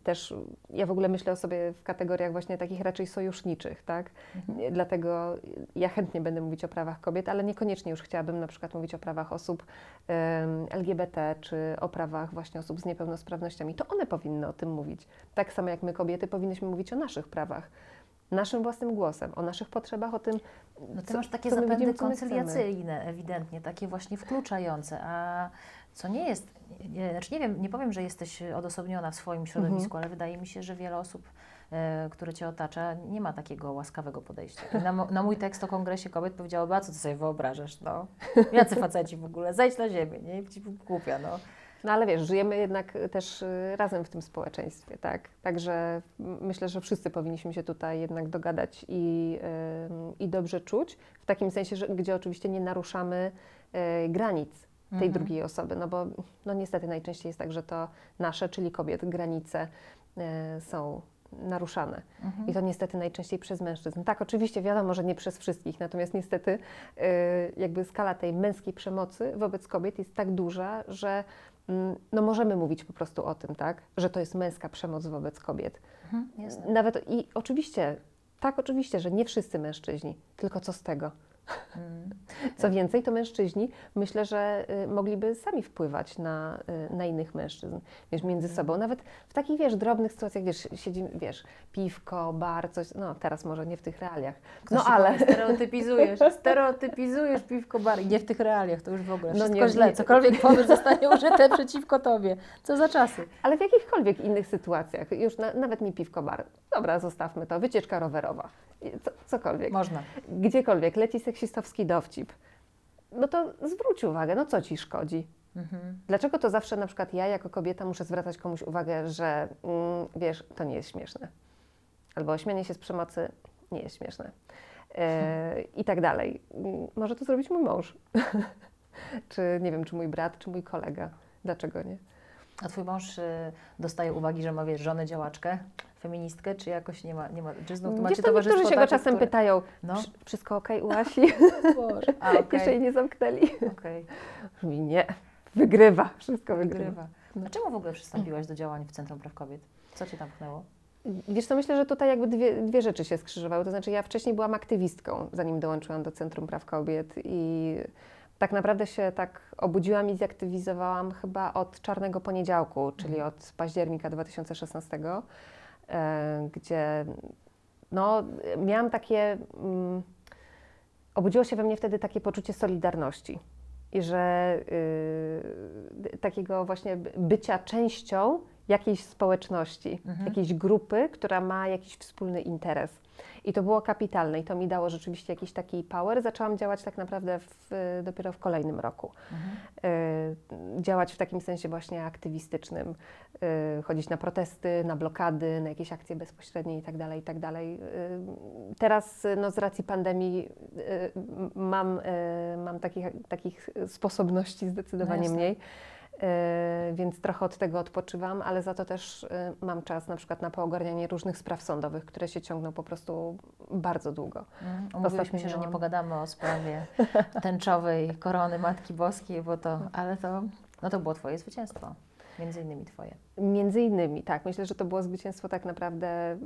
Też ja w ogóle myślę o sobie w kategoriach właśnie takich raczej sojuszniczych, tak? Mhm. Dlatego ja chętnie będę mówić o prawach kobiet, ale niekoniecznie już chciałabym na przykład mówić o prawach osób LGBT czy o prawach właśnie osób z niepełnosprawnościami. To one powinny o tym mówić. Tak samo jak my kobiety powinnyśmy mówić o naszych prawach. Naszym własnym głosem, o naszych potrzebach, o tym, No ty co- masz takie co zapędy widzimy, koncyliacyjne ewidentnie, takie właśnie wkluczające, a co nie jest, nie, znaczy nie wiem, nie powiem, że jesteś odosobniona w swoim środowisku, Mhm. ale wydaje mi się, że wiele osób, e, które Cię otacza, nie ma takiego łaskawego podejścia. Na, na mój tekst o Kongresie Kobiet powiedziałoby, a co ty sobie wyobrażasz, no, jacy faceci w ogóle, zejdź na ziemię, nie, ci głupia, no. No ale wiesz, żyjemy jednak też y, razem w tym społeczeństwie, tak? Także myślę, że wszyscy powinniśmy się tutaj jednak dogadać i, i dobrze czuć, w takim sensie, że gdzie oczywiście nie naruszamy y, granic tej Mhm. drugiej osoby, no bo no niestety najczęściej jest tak, że to nasze, czyli kobiet, granice y, są naruszane. Mhm. I to niestety najczęściej przez mężczyzn. Tak, oczywiście wiadomo, że nie przez wszystkich, natomiast niestety y, jakby skala tej męskiej przemocy wobec kobiet jest tak duża, że mm, no możemy mówić po prostu o tym, tak, że to jest męska przemoc wobec kobiet. Mhm. Nawet i oczywiście, tak oczywiście, że nie wszyscy mężczyźni, tylko co z tego? [LAUGHS] Co więcej, to mężczyźni myślę, że y, mogliby sami wpływać na, y, na innych mężczyzn, wiesz, między sobą. Nawet w takich, wiesz, drobnych sytuacjach, wiesz, siedzimy, wiesz, piwko, bar, coś, no teraz może nie w tych realiach, no Ktoś ale... Stereotypizujesz, [LAUGHS] stereotypizujesz piwko bar. Nie w tych realiach, to już w ogóle. No Wszystko nie, źle. nie. Cokolwiek powiesz, zostanie użyte [LAUGHS] przeciwko tobie. Co za czasy. Ale w jakichkolwiek innych sytuacjach, już na, nawet nie piwko, bar, dobra, zostawmy to, wycieczka rowerowa, co, cokolwiek. Można. Gdziekolwiek leci seksistowski dowcip, no to zwróć uwagę, no co ci szkodzi? Mhm. Dlaczego to zawsze na przykład ja jako kobieta muszę zwracać komuś uwagę, że mm, wiesz, to nie jest śmieszne. Albo śmianie się z przemocy nie jest śmieszne. E, I tak dalej. Mm, Może to zrobić mój mąż. [LAUGHS] czy nie wiem, czy mój brat, czy mój kolega. Dlaczego nie? A twój mąż y, dostaje uwagi, że ma wiesz, żonę działaczkę, feministkę, czy jakoś nie ma, nie ma czy znów tu macie to niektórzy towarzystwo się go czasem które... pytają, No. "Wsz- wszystko ok [LAUGHS] u Asi? Boże. A, okej. Jeszcze jej nie zamknęli. Okej. [LAUGHS] Mówi, nie, wygrywa, wszystko wygrywa. Wygrywa. A czemu w ogóle przystąpiłaś do działań w Centrum Praw Kobiet? Co cię tam pchnęło? Wiesz co, myślę, że tutaj jakby dwie, dwie rzeczy się skrzyżowały. To znaczy ja wcześniej byłam aktywistką, zanim dołączyłam do Centrum Praw Kobiet i tak naprawdę się tak obudziłam i zaktywizowałam chyba od Czarnego Poniedziałku, czyli od października 2016, e, gdzie no, miałam takie... Mm, obudziło się we mnie wtedy takie poczucie solidarności i że y, takiego właśnie bycia częścią jakiejś społeczności, Mhm. jakiejś grupy, która ma jakiś wspólny interes. I to było kapitalne i to mi dało rzeczywiście jakiś taki power. Zaczęłam działać tak naprawdę w, dopiero w kolejnym roku. Y, działać w takim sensie właśnie aktywistycznym, y, chodzić na protesty, na blokady, na jakieś akcje bezpośrednie itd. itd. tak Y, Teraz no, z racji pandemii mam, mam takich, takich sposobności zdecydowanie jasne. mniej. Y, Więc trochę od tego odpoczywam, ale za to też y, mam czas na przykład na poogarnianie różnych spraw sądowych, które się ciągną po prostu bardzo długo. Mm, Umówiliśmy się, że nie pogadamy o sprawie [LAUGHS] tęczowej korony Matki Boskiej, bo to, ale to, no to było Twoje zwycięstwo. Między innymi Twoje. Między innymi, tak. Myślę, że to było zwycięstwo tak naprawdę y,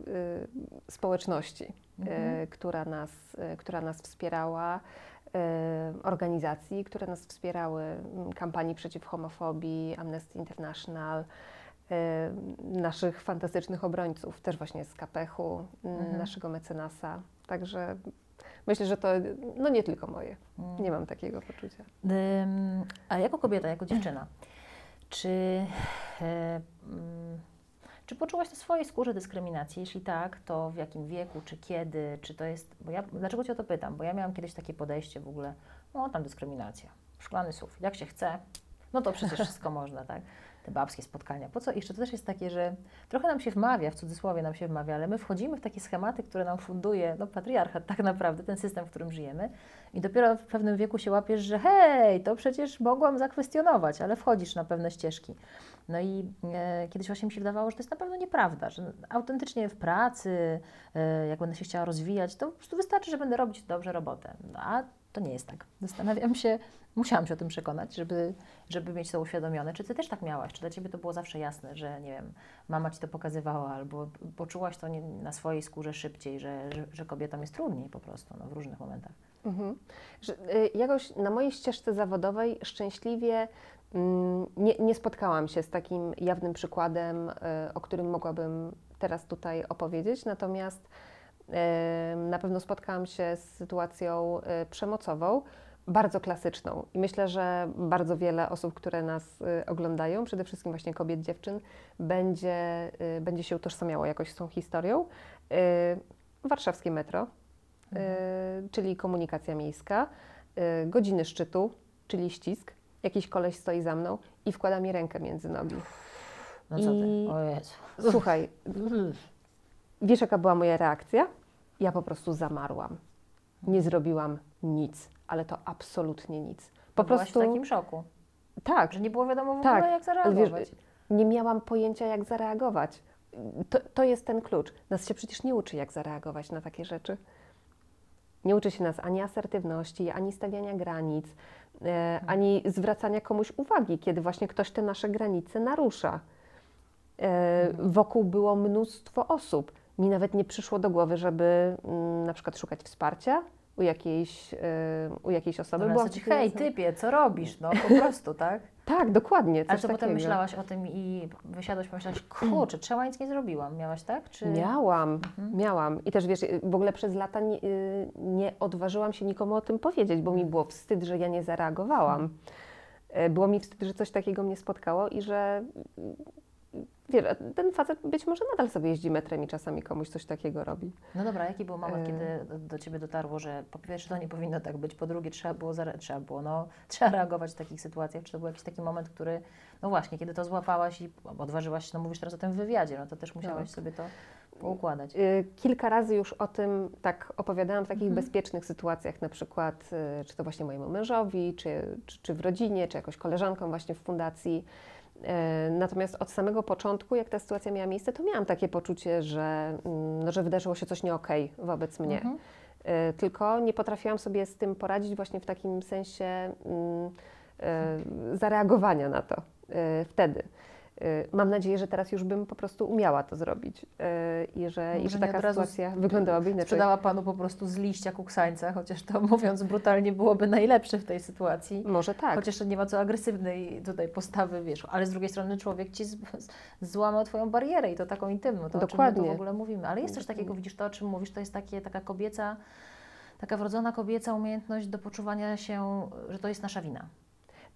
społeczności, Mhm. y, która, nas, y, która nas wspierała, y, organizacji, które nas wspierały, m, kampanii przeciw homofobii, Amnesty International, y, naszych fantastycznych obrońców, też właśnie z KPH-u, y, Mhm. naszego mecenasa. Także myślę, że to no nie tylko moje. Mm. Nie mam takiego poczucia. A jako kobieta, jako dziewczyna, czy, e, mm, czy poczułaś na swojej skórze dyskryminację? Jeśli tak, to w jakim wieku, czy kiedy, czy to jest... Bo ja, dlaczego Cię o to pytam? Bo ja miałam kiedyś takie podejście w ogóle, no tam dyskryminacja, szklany słów, jak się chce, no to przecież wszystko można, tak? Te babskie spotkania. Po co? Jeszcze to też jest takie, że trochę nam się wmawia, w cudzysłowie nam się wmawia, ale my wchodzimy w takie schematy, które nam funduje no, patriarchat tak naprawdę, ten system, w którym żyjemy. I dopiero w pewnym wieku się łapiesz, że hej, to przecież mogłam zakwestionować, ale wchodzisz na pewne ścieżki. No i e, kiedyś właśnie mi się wydawało, że to jest na pewno nieprawda, że autentycznie w pracy, e, jak będę się chciała rozwijać, to po prostu wystarczy, że będę robić dobrze robotę. No, a to nie jest tak. Zastanawiam się, musiałam się o tym przekonać, żeby, żeby mieć to uświadomione. Czy Ty też tak miałaś? Czy dla Ciebie to było zawsze jasne, że nie wiem, mama Ci to pokazywała, albo poczułaś to nie, na swojej skórze szybciej, że, że, że kobietom jest trudniej po prostu no, w różnych momentach? Mhm. Że, y, jakoś na mojej ścieżce zawodowej szczęśliwie mm, nie, nie spotkałam się z takim jawnym przykładem, y, o którym mogłabym teraz tutaj opowiedzieć, natomiast y, na pewno spotkałam się z sytuacją przemocową, bardzo klasyczną. I myślę, że bardzo wiele osób, które nas y, oglądają, przede wszystkim właśnie kobiet, dziewczyn, będzie, y, będzie się utożsamiało jakoś z tą historią. Y, Warszawskie metro, y, czyli komunikacja miejska, godziny szczytu, czyli ścisk. Jakiś koleś stoi za mną i wkłada mi rękę między nogi. No co Ty? I- O Jezu. Słuchaj, [LAUGHS] wiesz jaka była moja reakcja? Ja po prostu zamarłam. Nie zrobiłam nic, ale to absolutnie nic. Po Byłaś prostu w takim szoku, tak, że nie było wiadomo w Tak, ogóle jak ale wiesz, zareagować. nie miałam pojęcia jak zareagować. to, to jest ten klucz. Nas się przecież nie uczy, jak zareagować na takie rzeczy. Nie uczy się nas ani asertywności, ani stawiania granic, e, ani zwracania komuś uwagi, kiedy właśnie ktoś te nasze granice narusza. E, wokół było mnóstwo osób. Mi nawet nie przyszło do głowy, żeby mm, na przykład szukać wsparcia u jakiejś, e, u jakiejś osoby. Byłam ci, hej, typie, co robisz? No po prostu, tak? [LAUGHS] Tak, dokładnie. Ale to potem takiego. myślałaś o tym i wysiadłaś, pomyślałaś, [CLEARS THROAT] kurczę, ja nic nie zrobiłam? Miałaś tak? Czy... Miałam, Mhm. miałam. I też wiesz, w ogóle przez lata nie, y, nie odważyłam się nikomu o tym powiedzieć, bo mi było wstyd, że ja nie zareagowałam. E, Było mi wstyd, że coś takiego mnie spotkało i że y, wiesz, ten facet być może nadal sobie jeździ metrem i czasami komuś coś takiego robi. No dobra, jaki był moment, E. kiedy do, Ciebie dotarło, że po pierwsze to nie powinno tak być, po drugie trzeba było, trzeba było, no, [LAUGHS] trzeba reagować w takich sytuacjach, czy to był jakiś taki moment, który, no właśnie, kiedy to złapałaś i odważyłaś się, no mówisz teraz o tym w wywiadzie, no to też musiałaś Tak. sobie to poukładać. Y, Kilka razy już o tym tak opowiadałam w takich Mhm. bezpiecznych sytuacjach, na przykład y, czy to właśnie mojemu mężowi, czy, czy, czy w rodzinie, czy jakoś koleżankom właśnie w fundacji. E, Natomiast od samego początku, jak ta sytuacja miała miejsce, to miałam takie poczucie, że, mm, no, że wydarzyło się coś nie okej wobec mnie. Mhm. E, Tylko nie potrafiłam sobie z tym poradzić właśnie w takim sensie mm, e, zareagowania na to wtedy. E, Mam nadzieję, że teraz już bym po prostu umiała to zrobić e, i że, i że taka sytuacja wyglądałaby inaczej. Sprzedała Panu po prostu z liścia kuksańca, chociaż to [LAUGHS] mówiąc brutalnie byłoby najlepsze w tej sytuacji. Może tak. Chociaż to nie ma co agresywnej tutaj postawy, wiesz, ale z drugiej strony człowiek ci z, z, złamał twoją barierę i to taką intymną, to o czym Dokładnie. w ogóle mówimy. Ale jest coś takiego, widzisz, to o czym mówisz, to jest takie, taka kobieca, taka wrodzona kobieca umiejętność do poczuwania się, że to jest nasza wina.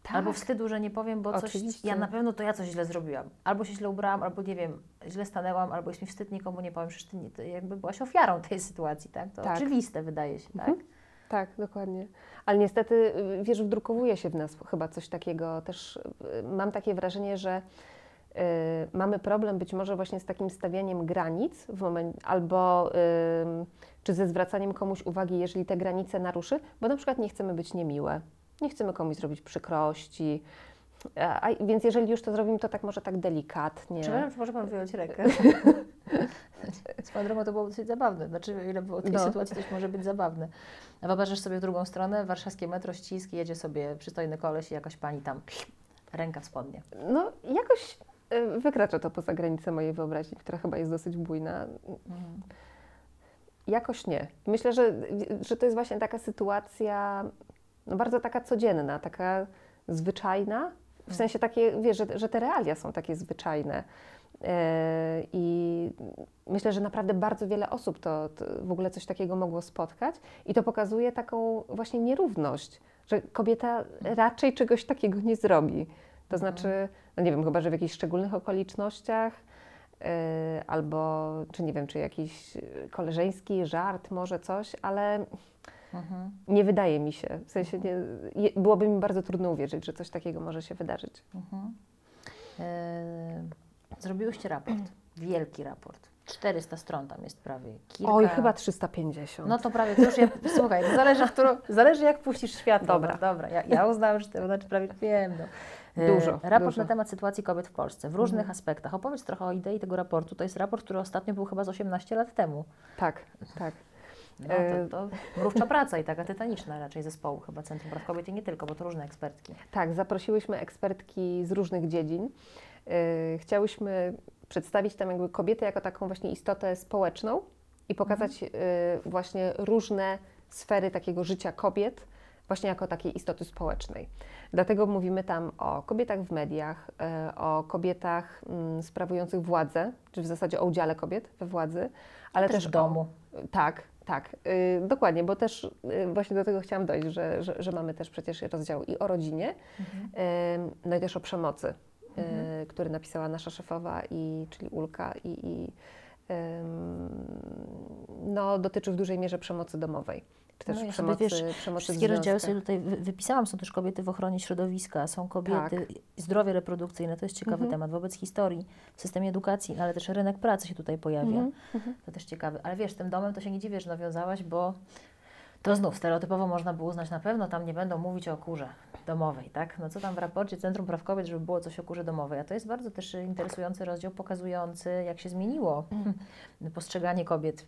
Tak. Albo wstydu, że nie powiem, bo coś, Oczywiście. ja na pewno to ja coś źle zrobiłam. Albo się źle ubrałam, albo nie wiem, źle stanęłam, albo jest mi wstyd, nikomu nie powiem, przecież ty, nie, ty jakby byłaś ofiarą tej sytuacji, tak? To Tak. oczywiste wydaje się, tak? Mhm. Tak, dokładnie. Ale niestety, y, wiesz, wdrukowuje się w nas chyba coś takiego. Też y, mam takie wrażenie, że y, mamy problem być może właśnie z takim stawianiem granic w moment, albo ym, czy ze zwracaniem komuś uwagi, jeżeli te granice naruszy, bo na przykład nie chcemy być niemiłe, nie chcemy komuś zrobić przykrości. A, a, więc jeżeli już to zrobimy, to tak może tak delikatnie. Przepraszam, czy może Pan wyjąć rękę? [LAUGHS] Swoją drogą to było dosyć zabawne. Znaczy, o ile było tej No. sytuacji, coś może być zabawne. A wyobrażasz sobie w drugą stronę, warszawskie metro, ścisk, jedzie sobie przystojny koleś i jakaś pani tam, [SNIFFS] ręka w spodnie. No, jakoś y, wykracza to poza granicę mojej wyobraźni, która chyba jest dosyć bujna. Jakoś nie. Myślę, że, że to jest właśnie taka sytuacja, no bardzo taka codzienna, taka zwyczajna. W sensie takie, wiesz, że, że te realia są takie zwyczajne. E, I myślę, że naprawdę bardzo wiele osób to, to w ogóle coś takiego mogło spotkać. I to pokazuje taką właśnie nierówność, że kobieta raczej czegoś takiego nie zrobi. To znaczy, no nie wiem, chyba że w jakichś szczególnych okolicznościach, e, albo czy nie wiem, czy jakiś koleżeński żart, może coś, ale Mhm. nie wydaje mi się. W sensie nie, byłoby mi bardzo trudno uwierzyć, że coś takiego może się wydarzyć. Mhm. E, zrobiłyście raport, wielki raport. 400 stron tam jest prawie. Kilka... Oj, chyba 350. No to prawie, to już ja, [LAUGHS] słuchaj, to zależy, którą, zależy jak puścisz światło. Dobra. No, dobra, ja, ja uznałam, że to znaczy prawie wiem. No. E, Dużo, Raport dużo. na temat sytuacji kobiet w Polsce w różnych aspektach. Opowiedz trochę o idei tego raportu. To jest raport, który ostatnio był chyba z 18 lat temu. Tak, tak. No, E, to, to mrówcza praca i taka tytaniczna raczej zespołu chyba Centrum Praw Kobiet i nie tylko, bo to różne ekspertki. Tak, zaprosiłyśmy ekspertki z różnych dziedzin. Yy, Chciałyśmy przedstawić tam jakby kobietę jako taką właśnie istotę społeczną i pokazać yy, właśnie różne sfery takiego życia kobiet, właśnie jako takiej istoty społecznej. Dlatego mówimy tam o kobietach w mediach, o kobietach mm, sprawujących władzę, czy w zasadzie o udziale kobiet we władzy, ale też też w domu. O, tak, tak, yy, dokładnie, bo też yy, właśnie do tego chciałam dojść, że, że, że mamy też przecież rozdział i o rodzinie, Ym, no i też o przemocy, y, który napisała nasza szefowa, i, czyli Ulka, i, i no, dotyczy w dużej mierze przemocy domowej, czy też No ja przemocy, wiesz, przemocy Wszystkie rozdziały sobie tutaj wy- wypisałam. Są też kobiety w ochronie środowiska, są kobiety, zdrowie reprodukcyjne, to jest ciekawy Mhm. temat. Wobec historii, w systemie edukacji, ale też rynek pracy się tutaj pojawia. Mhm, mhm. To też ciekawe. Ale wiesz, tym domem to się nie dziwię, że nawiązałaś, bo To znów stereotypowo można było uznać na pewno, tam nie będą mówić o kurze domowej, tak? No co tam w raporcie Centrum Praw Kobiet, żeby było coś o kurze domowej. A to jest bardzo też interesujący rozdział pokazujący, jak się zmieniło [LAUGHS] postrzeganie kobiet y,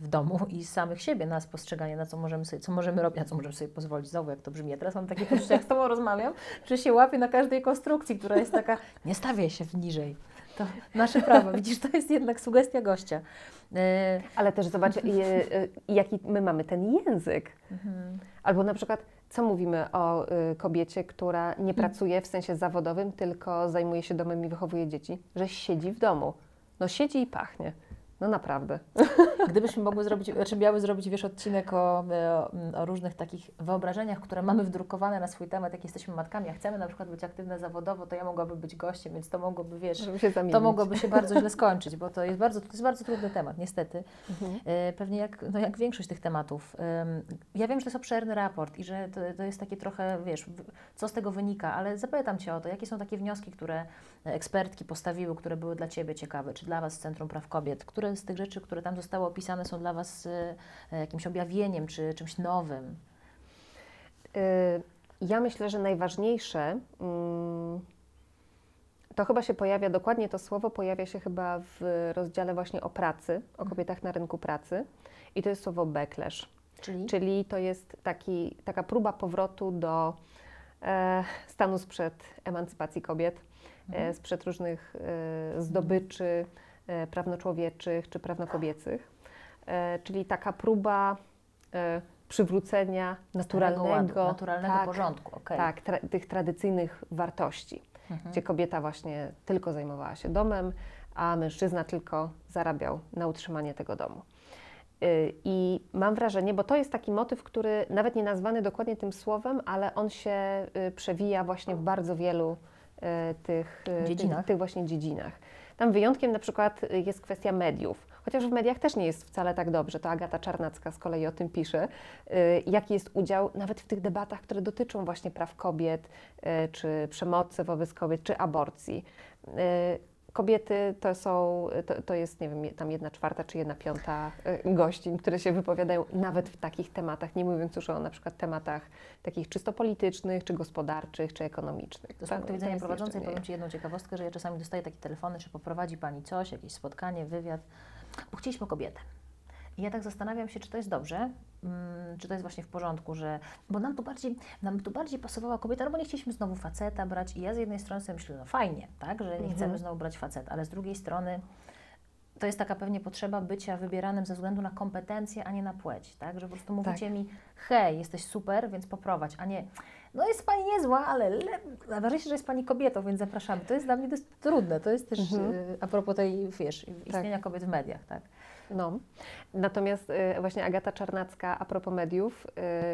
w domu i samych siebie, nas postrzeganie, na co możemy sobie, co możemy robić, na co możemy sobie pozwolić. Znowu, jak to brzmi. Ja teraz mam takie poczucie, jak z Tobą rozmawiam, że się łapię na każdej konstrukcji, która jest taka, nie stawiaj się w niżej. To nasze prawo. Widzisz, to jest jednak sugestia gościa. E, Ale też zobacz, e, jaki my mamy ten język. Mhm. Albo na przykład, co mówimy o e, kobiecie, która nie pracuje w sensie zawodowym, tylko zajmuje się domem i wychowuje dzieci? Że siedzi w domu. No siedzi i pachnie. No naprawdę. [LAUGHS] Gdybyśmy mogły zrobić, znaczy miały zrobić, wiesz, odcinek o, o, o, różnych takich wyobrażeniach, które mamy wdrukowane na swój temat, jak jesteśmy matkami, a chcemy na przykład być aktywne zawodowo, to ja mogłabym być gościem, więc to mogłoby, wiesz, to mogłoby się bardzo źle skończyć, bo to jest bardzo, to jest bardzo trudny temat, niestety. Mhm. E, pewnie jak, no jak większość tych tematów. Ja wiem, że to jest obszerny raport i że to, to jest takie trochę, wiesz, co z tego wynika, ale zapytam Cię o to, jakie są takie wnioski, które ekspertki postawiły, które były dla Ciebie ciekawe, czy dla Was z Centrum Praw Kobiet, które które z tych rzeczy, które tam zostały opisane, są dla Was e, jakimś objawieniem czy czymś nowym? Y, ja myślę, że najważniejsze mm, to chyba się pojawia, dokładnie to słowo pojawia się chyba w rozdziale właśnie o pracy, o mhm. kobietach na rynku pracy i to jest słowo backlash. Czyli, Czyli to jest taki, taka próba powrotu do e, stanu sprzed emancypacji kobiet, e, mhm. e, sprzed różnych e, zdobyczy, prawnoczłowieczych czy prawnokobiecych, e, czyli taka próba e, przywrócenia naturalnego, ładu, naturalnego tak, porządku. Okay. Tak, tra tych tradycyjnych wartości, mhm. gdzie kobieta właśnie tylko zajmowała się domem, a mężczyzna tylko zarabiał na utrzymanie tego domu. I mam wrażenie, bo to jest taki motyw, który nawet nie nazwany dokładnie tym słowem, ale on się przewija właśnie w bardzo wielu tych, tych właśnie dziedzinach. Tam wyjątkiem na przykład jest kwestia mediów. Chociaż w mediach też nie jest wcale tak dobrze, to Agata Czarnacka z kolei o tym pisze, y, jaki jest udział nawet w tych debatach, które dotyczą właśnie praw kobiet, y, czy przemocy wobec kobiet, czy aborcji. Kobiety to są, to, to, jest, nie wiem, tam jedna czwarta czy jedna piąta y, gościń, które się wypowiadają nawet w takich tematach, nie mówiąc już o na przykład tematach takich czysto politycznych, czy gospodarczych, czy ekonomicznych. To z punktu widzenia prowadzącej powiem Ci jedną ciekawostkę, że ja czasami dostaję takie telefony, czy poprowadzi Pani coś, jakieś spotkanie, wywiad, bo chcieliśmy kobietę. I ja tak zastanawiam się, czy to jest dobrze, mm, czy to jest właśnie w porządku, że. Bo nam tu bardziej, nam tu bardziej pasowała kobieta, no bo nie chcieliśmy znowu faceta brać. I ja z jednej strony sobie myślę, no fajnie, tak, że nie mhm. chcemy znowu brać faceta, ale z drugiej strony to jest taka pewnie potrzeba bycia wybieranym ze względu na kompetencje, a nie na płeć, tak? Że po prostu mówicie tak. mi, hej, jesteś super, więc poprowadź, a nie, no jest Pani niezła, ale le... najważniejsze, że jest Pani kobietą, więc zapraszamy. To jest dla mnie dość trudne, to jest też mhm. y, a propos tej, wiesz, istnienia tak. kobiet w mediach, tak? No. Natomiast y, właśnie Agata Czarnacka a propos mediów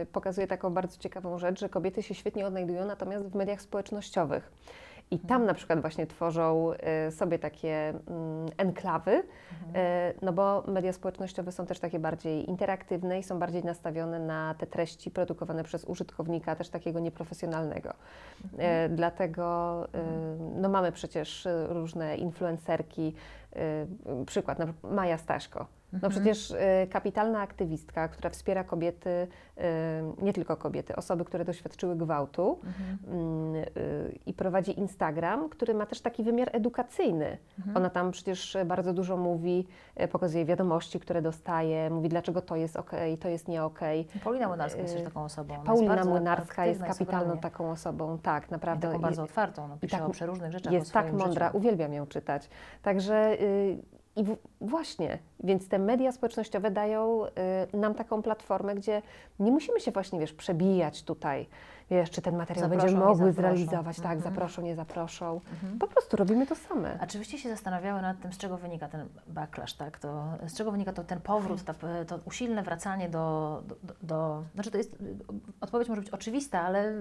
y, pokazuje taką bardzo ciekawą rzecz, że kobiety się świetnie odnajdują natomiast w mediach społecznościowych. I tam mhm. na przykład właśnie tworzą y, sobie takie mm, enklawy, mhm. y, no bo media społecznościowe są też takie bardziej interaktywne i są bardziej nastawione na te treści produkowane przez użytkownika, też takiego nieprofesjonalnego. Mhm. Y, dlatego no mamy przecież różne influencerki, przykład, na przykład Maja Staśko. No mhm. przecież y, kapitalna aktywistka, która wspiera kobiety, y, nie tylko kobiety, osoby, które doświadczyły gwałtu mhm. y, i prowadzi Instagram, który ma też taki wymiar edukacyjny. Mhm. Ona tam przecież bardzo dużo mówi, pokazuje wiadomości, które dostaje, mówi dlaczego to jest ok, to jest nie ok. Paulina Młynarska jest też taką osobą. Ona Paulina jest Młynarska jest kapitalną taką osobą, tak, naprawdę. I taką bardzo otwartą, ona pisze tak, o przeróżnych rzeczach Jest tak mądra, życiu. uwielbiam ją czytać. Także i właśnie, więc te media społecznościowe dają y, nam taką platformę, gdzie nie musimy się właśnie, wiesz, przebijać tutaj wiesz, czy ten materiał zaproszą, będziemy mogły zrealizować, tak, mhm. zaproszą, nie zaproszą. Mhm. Po prostu robimy to same. A czy się zastanawiały nad tym, z czego wynika ten backlash, tak? To, z czego wynika to, ten powrót, ta, to usilne wracanie do, do, do, Znaczy to jest, odpowiedź może być oczywista, ale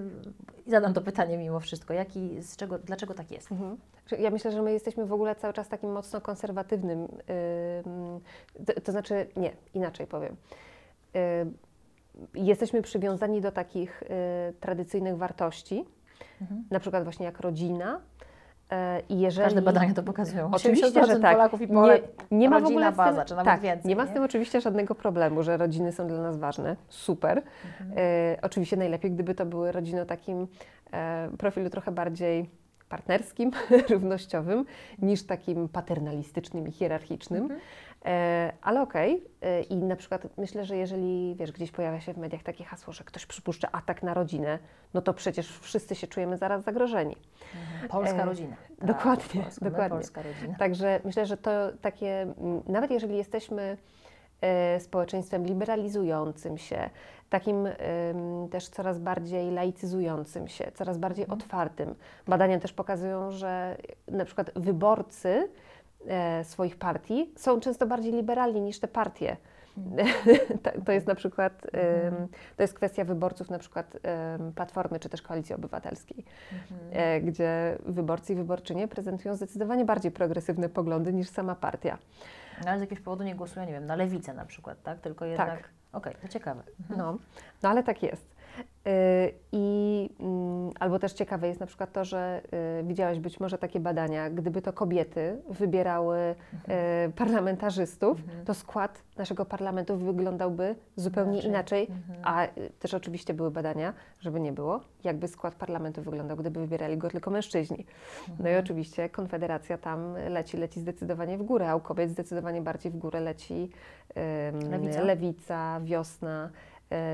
zadam to pytanie mimo wszystko. Jaki, z czego, dlaczego tak jest? Mhm. Ja myślę, że my jesteśmy w ogóle cały czas takim mocno konserwatywnym, yy, to, to znaczy, nie, inaczej powiem. Yy, jesteśmy przywiązani do takich y, tradycyjnych wartości, mhm. na przykład właśnie jak rodzina, E, I jeżeli... Każde badania to pokazują. Oczywiście, że tak. Polaków i Polek, nie, nie ma w ogóle z tym, baza, czy nawet tak, więcej. nie ma z tym oczywiście żadnego problemu, że rodziny są dla nas ważne. Super. Mhm. E, oczywiście najlepiej, gdyby to były rodziny o takim e, profilu trochę bardziej partnerskim, [LAUGHS] równościowym, niż takim paternalistycznym i hierarchicznym. Mhm. E, ale okej. E, I na przykład myślę, że jeżeli wiesz, gdzieś pojawia się w mediach takie hasło, że ktoś przypuszcza atak na rodzinę, no to przecież wszyscy się czujemy zaraz zagrożeni. Polska E, rodzina. Tak, dokładnie, Polska, dokładnie. Polska rodzina. Także myślę, że to takie, nawet jeżeli jesteśmy e, społeczeństwem liberalizującym się, takim też coraz bardziej laicyzującym się, coraz bardziej otwartym. Badania też pokazują, że na przykład wyborcy swoich partii są często bardziej liberalni niż te partie. [LAUGHS] To- To jest na przykład, em, to jest kwestia wyborców na przykład Platformy czy też Koalicji Obywatelskiej, e, gdzie wyborcy i wyborczynie prezentują zdecydowanie bardziej progresywne poglądy niż sama partia. No, ale z jakiegoś powodu nie głosują, nie wiem, na lewicę na przykład, tak? Tylko jednak... Okej, to ciekawe. No, no ale tak jest. Y, I mm, albo też ciekawe jest na przykład to, że y, widziałaś być może takie badania, gdyby to kobiety wybierały y, parlamentarzystów, to skład naszego parlamentu wyglądałby zupełnie Inaczej. inaczej. A y, też oczywiście były badania, żeby nie było, jakby skład parlamentu wyglądał, gdyby wybierali go tylko mężczyźni. No i oczywiście Konfederacja tam leci, leci zdecydowanie w górę, a u kobiet zdecydowanie bardziej w górę leci ym, Lewica. Lewica, Wiosna,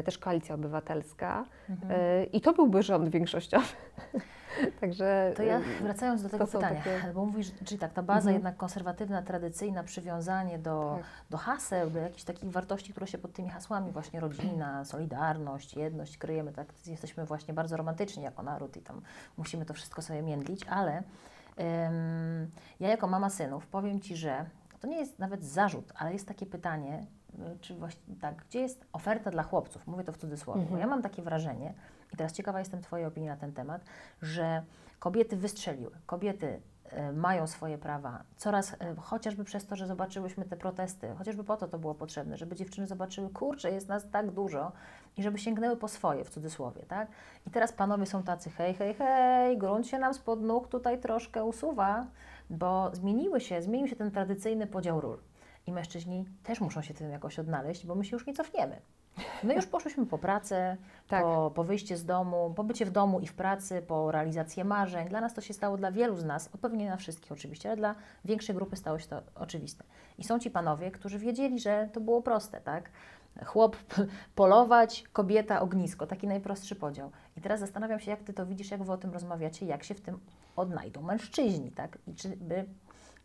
też Koalicja Obywatelska. E, I to byłby rząd większościowy. [LAUGHS] Także To ja ym, wracając do tego pytania, takie- bo mówisz, czyli tak, ta baza Mhm. jednak konserwatywna, tradycyjna, przywiązanie do, Tak. do haseł, do jakichś takich wartości, które się pod tymi hasłami, właśnie rodzina, solidarność, jedność kryjemy, tak, jesteśmy właśnie bardzo romantyczni jako naród i tam musimy to wszystko sobie międlić, ale ym, ja jako mama synów powiem Ci, że to nie jest nawet zarzut, ale jest takie pytanie, czy właśnie tak, gdzie jest oferta dla chłopców? Mówię to w cudzysłowie, bo ja mam takie wrażenie, i teraz ciekawa jestem Twojej opinii na ten temat, że kobiety wystrzeliły, kobiety e, mają swoje prawa. Coraz, e, chociażby przez to, że zobaczyłyśmy te protesty, chociażby po to to było potrzebne, żeby dziewczyny zobaczyły, kurczę, jest nas tak dużo i żeby sięgnęły po swoje, w cudzysłowie, tak? I teraz panowie są tacy, hej, hej, hej, grunt się nam spod nóg tutaj troszkę usuwa, bo zmieniły się, zmienił się ten tradycyjny podział ról. I mężczyźni też muszą się tym jakoś odnaleźć, bo my się już nie cofniemy. My już poszłyśmy po pracę, Tak. po, po wyjście z domu, po bycie w domu i w pracy, po realizację marzeń. Dla nas to się stało, dla wielu z nas, pewnie nie na wszystkich oczywiście, ale dla większej grupy stało się to oczywiste. I są ci panowie, którzy wiedzieli, że to było proste, tak? Chłop [LAUGHS] polować, kobieta ognisko, taki najprostszy podział. I teraz zastanawiam się, jak ty to widzisz, jak wy o tym rozmawiacie, jak się w tym odnajdą mężczyźni, tak? I czy by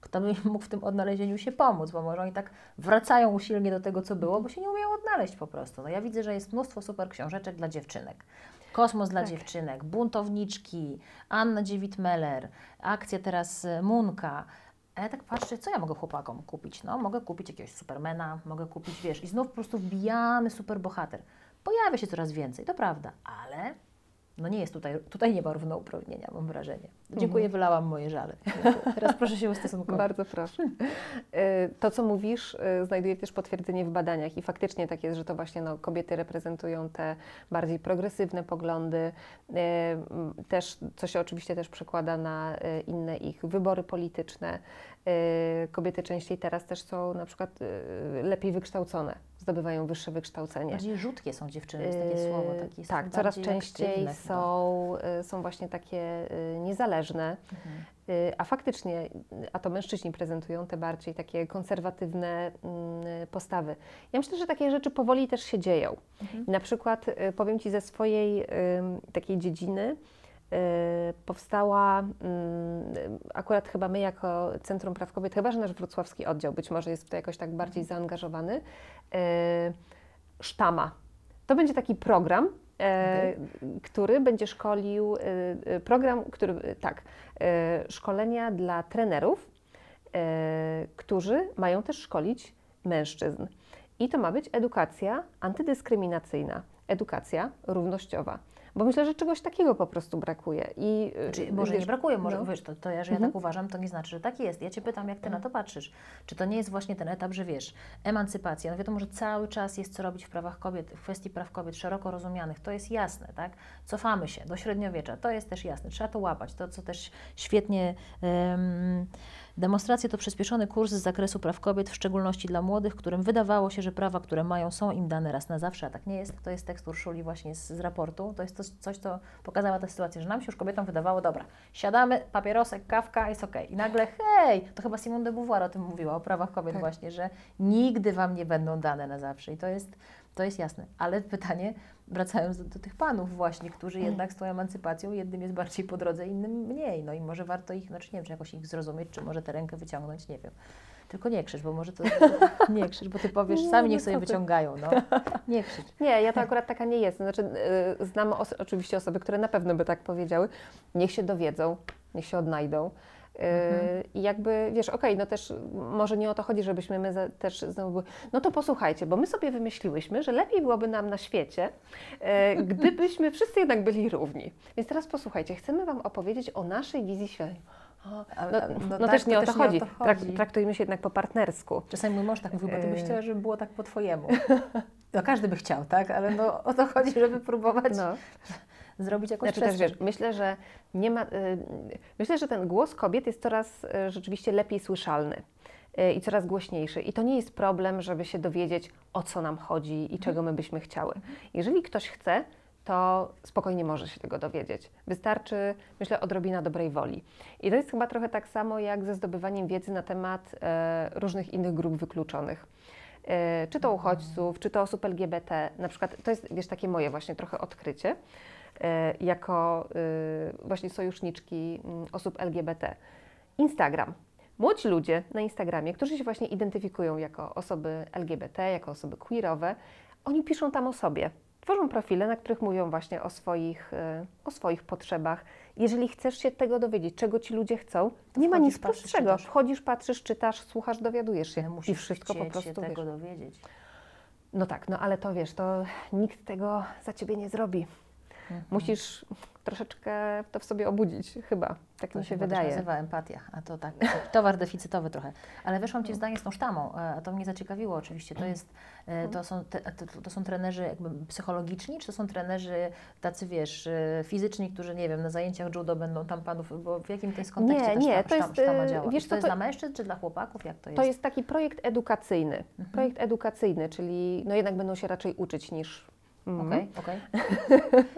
kto by [LAUGHS] mógł w tym odnalezieniu się pomóc, bo może oni tak wracają usilnie do tego, co było, bo się nie umieją odnaleźć po prostu. No ja widzę, że jest mnóstwo super książeczek dla dziewczynek. Kosmos dla Tak. dziewczynek, Buntowniczki, Anna Dziewit-Meller, akcja teraz y, Munka. A ja tak patrzę, co ja mogę chłopakom kupić? No, mogę kupić jakiegoś Supermana, mogę kupić, wiesz, i znów po prostu wbijamy superbohater. Pojawia się coraz więcej, to prawda, ale no nie jest tutaj, tutaj nie ma równouprawnienia, mam wrażenie. Dziękuję, wylałam moje żale. [LAUGHS] Teraz proszę się ustosunkować. Bardzo proszę. Y, To, co mówisz, y, znajduje też potwierdzenie w badaniach i faktycznie tak jest, że to właśnie no, kobiety reprezentują te bardziej progresywne poglądy, y, też, co się oczywiście też przekłada na inne ich wybory polityczne. Y, Kobiety częściej teraz też są na przykład y, lepiej wykształcone, zdobywają wyższe wykształcenie. Bardziej rzutkie są dziewczyny, jest takie słowo. Takie są tak, coraz częściej są, y, są właśnie takie y, niezależne, Mhm. y, a faktycznie, y, a to mężczyźni prezentują te bardziej takie konserwatywne mm, postawy. Ja myślę, że takie rzeczy powoli też się dzieją. Mhm. Na przykład y, powiem Ci ze swojej takiej dziedziny, y, powstała mm, akurat chyba my jako Centrum Praw Kobiet, chyba że nasz wrocławski oddział być może jest w to jakoś tak bardziej zaangażowany, y, Sztama. To będzie taki program, e, który będzie szkolił, e, program, który, tak, szkolenia dla trenerów, którzy mają też szkolić mężczyzn. I to ma być edukacja antydyskryminacyjna, edukacja równościowa. Bo myślę, że czegoś takiego po prostu brakuje. I, y, Czyli może wiesz, nie brakuje, może no. wiesz, to, to ja, że ja Mhm. tak uważam, to nie znaczy, że tak jest. Ja Cię pytam, jak Ty na to patrzysz. Czy to nie jest właśnie ten etap, że wiesz, emancypacja, no wiadomo, że cały czas jest co robić w prawach kobiet, w kwestii praw kobiet szeroko rozumianych, to jest jasne, tak? Cofamy się do średniowiecza, to jest też jasne, trzeba to łapać, to co też świetnie... Demonstracje to przyspieszony kurs z zakresu praw kobiet, w szczególności dla młodych, którym wydawało się, że prawa, które mają, są im dane raz na zawsze, a tak nie jest. To jest tekst Urszuli właśnie z, z raportu. To jest to, coś, co pokazała ta sytuacja, że nam się już kobietom wydawało, dobra, siadamy, papierosek, kawka, jest okej. I nagle, hej, to chyba Simone de Beauvoir o tym mówiła, o prawach kobiet Tak. właśnie, że nigdy Wam nie będą dane na zawsze. I to jest, to jest jasne. Ale pytanie, wracając do, do tych panów właśnie, którzy jednak z tą emancypacją, jednym jest bardziej po drodze, innym mniej. No i może warto ich, znaczy nie wiem, czy jakoś ich zrozumieć, czy może tę rękę wyciągnąć, nie wiem. Tylko nie krzycz, bo może to... [LAUGHS] Nie krzycz, bo Ty powiesz, Nie, sami no niech sobie wyciągają, no. [LAUGHS] Nie krzycz. Nie, ja to akurat taka nie jest. Znaczy, y, znam os- oczywiście osoby, które na pewno by tak powiedziały. Niech się dowiedzą, niech się odnajdą. Mhm. I jakby, wiesz, okej, no też może nie o to chodzi, żebyśmy my za, też znowu no to posłuchajcie, bo my sobie wymyśliłyśmy, że lepiej byłoby nam na świecie, e, [LAUGHS] gdybyśmy wszyscy jednak byli równi. Więc teraz posłuchajcie, chcemy Wam opowiedzieć o naszej wizji świata. O, No, no, no tak, też to nie o też to nie o chodzi. to chodzi. traktujmy się jednak po partnersku. Czasami mój mąż tak mówi, bo ty byś Yy. chciała, żeby było tak po twojemu. [LAUGHS] No każdy by chciał, tak? Ale no o to chodzi, żeby próbować No. Zrobić jakąś Znaczy też przestrzeń. wiesz, myślę, że nie ma, y, myślę, że ten głos kobiet jest coraz y, rzeczywiście lepiej słyszalny y, i coraz głośniejszy. I to nie jest problem, żeby się dowiedzieć, o co nam chodzi i czego my byśmy chciały. Jeżeli ktoś chce, to spokojnie może się tego dowiedzieć. Wystarczy, myślę, odrobina dobrej woli. I to jest chyba trochę tak samo jak ze zdobywaniem wiedzy na temat e, różnych innych grup wykluczonych. E, czy to uchodźców, czy to osób LGBT. Na przykład to jest, wiesz, takie moje właśnie trochę odkrycie jako e, właśnie sojuszniczki mm, osób LGBT. Instagram. Młodzi ludzie na Instagramie, którzy się właśnie identyfikują jako osoby LGBT, jako osoby queerowe, oni piszą tam o sobie. Tworzą profile, na których mówią właśnie o swoich, e, o swoich potrzebach. Jeżeli chcesz się tego dowiedzieć, czego ci ludzie chcą, To nie ma nic prostszego. czytasz. Wchodzisz, patrzysz, czytasz, słuchasz, dowiadujesz się i wszystko po prostu się tego wiesz. dowiedzieć. No tak, no ale to wiesz, to nikt tego za ciebie nie zrobi. Mhm. Musisz troszeczkę to w sobie obudzić, chyba. Tak To mi się też wydaje. nazywa empatia, a to tak, to [LAUGHS] towar deficytowy trochę. Ale weszłam Ci w zdanie z tą sztamą, e, a to mnie zaciekawiło oczywiście. To, jest, e, to, są, te, to, to są trenerzy jakby psychologiczni, czy to są trenerzy tacy, wiesz, e, fizyczni, którzy, nie wiem, na zajęciach judo będą tam panów, bo w jakim to jest kontekście Nie, ta nie, sztam, to jest, sztama działa? wiesz to co, jest to- dla mężczyzn, czy dla chłopaków? Jak to jest? To jest taki projekt edukacyjny. Mhm. Projekt edukacyjny, czyli no jednak będą się raczej uczyć niż. Mhm. Okej, okej.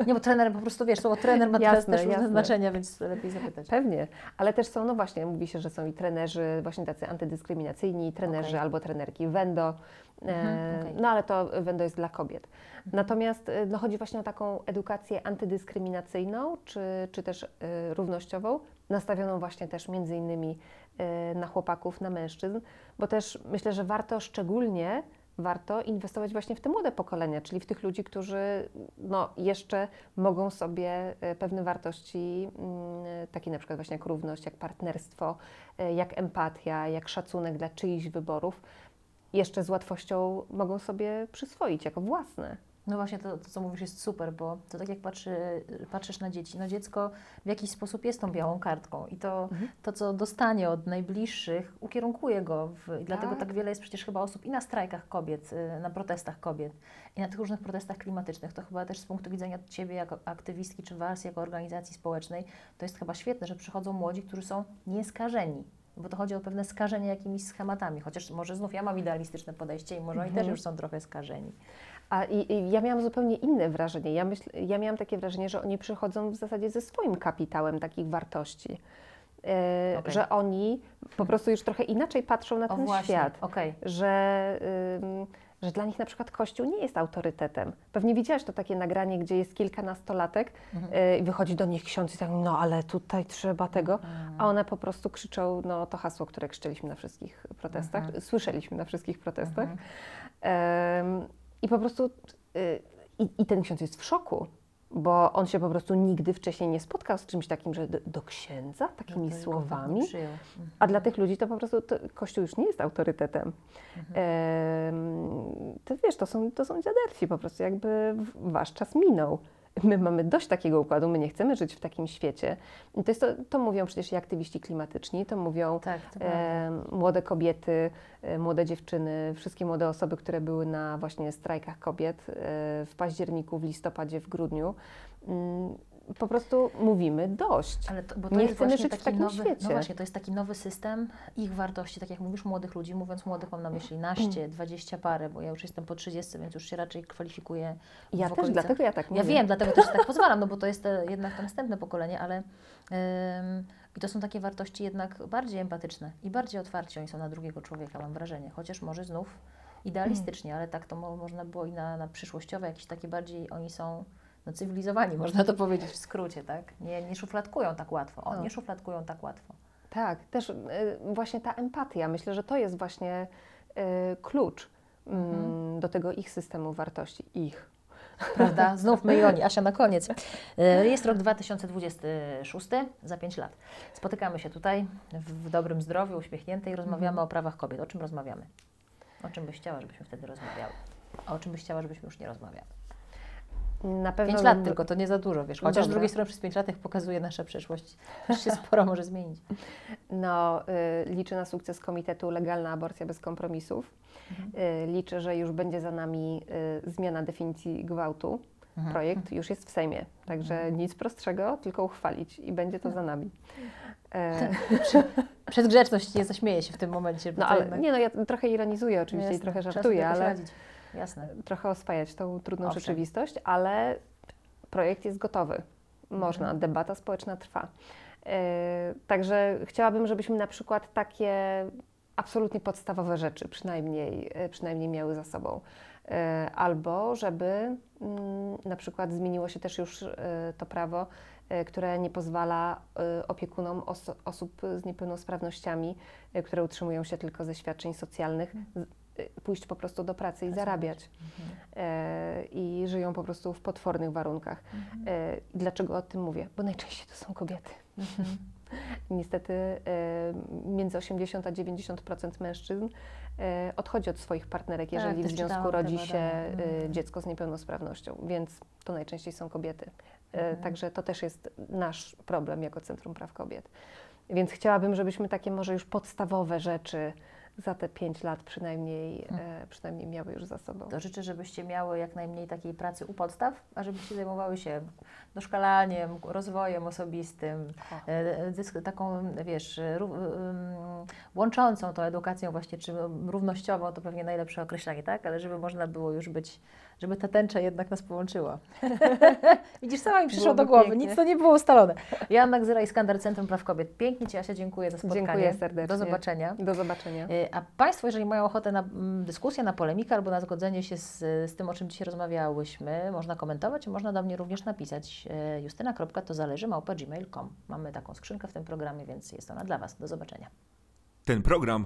Nie, bo trener po prostu, wiesz, słowo trener ma Jasne, też różne znaczenia, więc lepiej zapytać. Pewnie, ale też są, no właśnie, mówi się, że są i trenerzy właśnie tacy antydyskryminacyjni, trenerzy Okej. albo trenerki Wendo, Mhm, e, okej. no ale to Wendo jest dla kobiet. Natomiast e, no, chodzi właśnie o taką edukację antydyskryminacyjną, czy, czy też e, równościową, nastawioną właśnie też między innymi e, na chłopaków, na mężczyzn, bo też myślę, że warto szczególnie warto inwestować właśnie w te młode pokolenia, czyli w tych ludzi, którzy no, jeszcze mogą sobie e, pewne wartości, mm, takie na przykład właśnie jak równość, jak partnerstwo, e, jak empatia, jak szacunek dla czyichś wyborów, jeszcze z łatwością mogą sobie przyswoić jako własne. No właśnie to, to, co mówisz, jest super, bo to tak jak patrzy, patrzysz na dzieci, no dziecko w jakiś sposób jest tą białą kartką i to, Mhm. to co dostanie od najbliższych, ukierunkuje go. W, i dlatego Tak. tak wiele jest przecież chyba osób i na strajkach kobiet, y, na protestach kobiet i na tych różnych protestach klimatycznych. To chyba też z punktu widzenia Ciebie jako aktywistki czy Was jako organizacji społecznej, to jest chyba świetne, że przychodzą młodzi, którzy są nieskażeni. Bo to chodzi o pewne skażenie jakimiś schematami, chociaż może znów ja mam idealistyczne podejście i może oni Mhm. też już są trochę skażeni. A i, i ja miałam zupełnie inne wrażenie. Ja, myśl, ja miałam takie wrażenie, że oni przychodzą w zasadzie ze swoim kapitałem takich wartości. E, Okej. Że oni po prostu już trochę inaczej patrzą na O ten właśnie, świat. okej. że, że dla nich na przykład Kościół nie jest autorytetem. Pewnie widziałaś to takie nagranie, gdzie jest kilka nastolatek Mhm. y, i wychodzi do nich ksiądz i tak, no ale tutaj trzeba tego, Mhm. a one po prostu krzyczą no, to hasło, które krzyczeliśmy na wszystkich protestach, Mhm. słyszeliśmy na wszystkich protestach. Mhm. I po prostu y, i, i ten ksiądz jest w szoku. Bo on się po prostu nigdy wcześniej nie spotkał z czymś takim, że do, do księdza, takimi No tak słowami. przyjął. Mhm. A dla tych ludzi to po prostu to Kościół już nie jest autorytetem. Mhm. Em, to wiesz, to są, to są dziaderci po prostu, jakby wasz czas minął. My mamy dość takiego układu, my nie chcemy żyć w takim świecie. I to, jest to, to mówią przecież i aktywiści klimatyczni, to mówią Tak, to e, młode kobiety, e, młode dziewczyny, wszystkie młode osoby, które były na właśnie strajkach kobiet e, w październiku, w listopadzie, w grudniu. Mm, po prostu mówimy dość. Ale to, bo to Nie jest chcemy właśnie żyć w taki takim nowy, świecie. No właśnie, to jest taki nowy system ich wartości, tak jak mówisz, młodych ludzi, mówiąc młodych mam na myśli naście, dwadzieścia parę, bo ja już jestem po 30, więc już się raczej kwalifikuję w Ja też, dlatego ja tak mówię. Ja wiem, dlatego też tak pozwalam, no bo to jest e, jednak to następne pokolenie, ale ym, i to są takie wartości jednak bardziej empatyczne i bardziej otwarci oni są na drugiego człowieka, mam wrażenie. Chociaż może znów idealistycznie, ale tak to mo, można było i na, na przyszłościowe, jakieś takie bardziej oni są no, cywilizowani, [LAUGHS] można to powiedzieć w skrócie, tak? Nie, nie szufladkują tak łatwo. O, No. nie szufladkują tak łatwo. Tak, też y, właśnie ta empatia, myślę, że to jest właśnie y, klucz mm, Mhm. do tego ich systemu wartości, ich. Prawda? [LAUGHS] Znów my i oni. Asia na koniec. E, Jest rok 2026, za 5 lat. Spotykamy się tutaj w dobrym zdrowiu, uśmiechnięte i rozmawiamy Mhm. o prawach kobiet. O czym rozmawiamy? O czym byś chciała, żebyśmy wtedy rozmawiały? A o czym byś chciała, żebyśmy już nie rozmawiały? Na pewno 5 lat tylko, to nie za dużo, wiesz. Chociaż z Dobra. drugiej strony przez 5 lat, pokazuje nasza przeszłość, też się sporo może zmienić. [LAUGHS] No, y, liczę na sukces Komitetu Legalna Aborcja bez kompromisów. Mhm. Y, liczę, że już będzie za nami y, zmiana definicji gwałtu. Mhm. Projekt już jest w Sejmie, także nic prostszego, tylko uchwalić i będzie to za nami. E, [LAUGHS] Przez grzeczność nie zaśmieję się w tym momencie. no ale nie, no ja trochę ironizuję oczywiście i Jasne, trochę trzeba żartuję, ale radzić. Jasne. trochę oswajać tą trudną Owszem. rzeczywistość, ale projekt jest gotowy. Można, Mhm. debata społeczna trwa. E, także chciałabym, żebyśmy na przykład takie absolutnie podstawowe rzeczy przynajmniej, e, przynajmniej miały za sobą. E, albo żeby mm, na przykład zmieniło się też już e, to prawo, które nie pozwala opiekunom osób z niepełnosprawnościami, które utrzymują się tylko ze świadczeń socjalnych, e, pójść po prostu do pracy i Pracować. zarabiać Mhm. e, i żyją po prostu w potwornych warunkach. Mhm. E, dlaczego o tym mówię? Bo najczęściej to są kobiety. Mhm. [LAUGHS] Niestety e, między 80 a 90% mężczyzn odchodzi od swoich partnerek, Tak, jeżeli w związku rodzi się Mhm. dziecko z niepełnosprawnością, więc to najczęściej są kobiety. Mhm. Także to też jest nasz problem jako Centrum Praw Kobiet. Więc chciałabym, żebyśmy takie może już podstawowe rzeczy za te 5 lat przynajmniej, e, przynajmniej miały już za sobą. To życzę, żebyście miały jak najmniej takiej pracy u podstaw, a żebyście zajmowały się doszkalaniem, rozwojem osobistym, e, dysk- taką, wiesz, ró- łączącą tą edukacją właśnie, czy równościową, to pewnie najlepsze określenie, tak? Ale żeby można było już być, żeby ta tęcza jednak nas połączyła. [LAUGHS] Widzisz, sama mi przyszło Byłoby do głowy, pięknie. nic to nie było ustalone. Joanna Gzyra i Skandar Centrum Praw Kobiet. Pięknie Ci, Asia, dziękuję za spotkanie. Dziękuję serdecznie. Do zobaczenia. Do zobaczenia. Y, A Państwo, jeżeli mają ochotę na mm, dyskusję, na polemikę albo na zgodzenie się z, z tym, o czym dzisiaj rozmawiałyśmy, można komentować, można do mnie również napisać y, justyna.tozależy małpa gmail.com. Mamy taką skrzynkę w tym programie, więc jest ona dla Was. Do zobaczenia. Ten program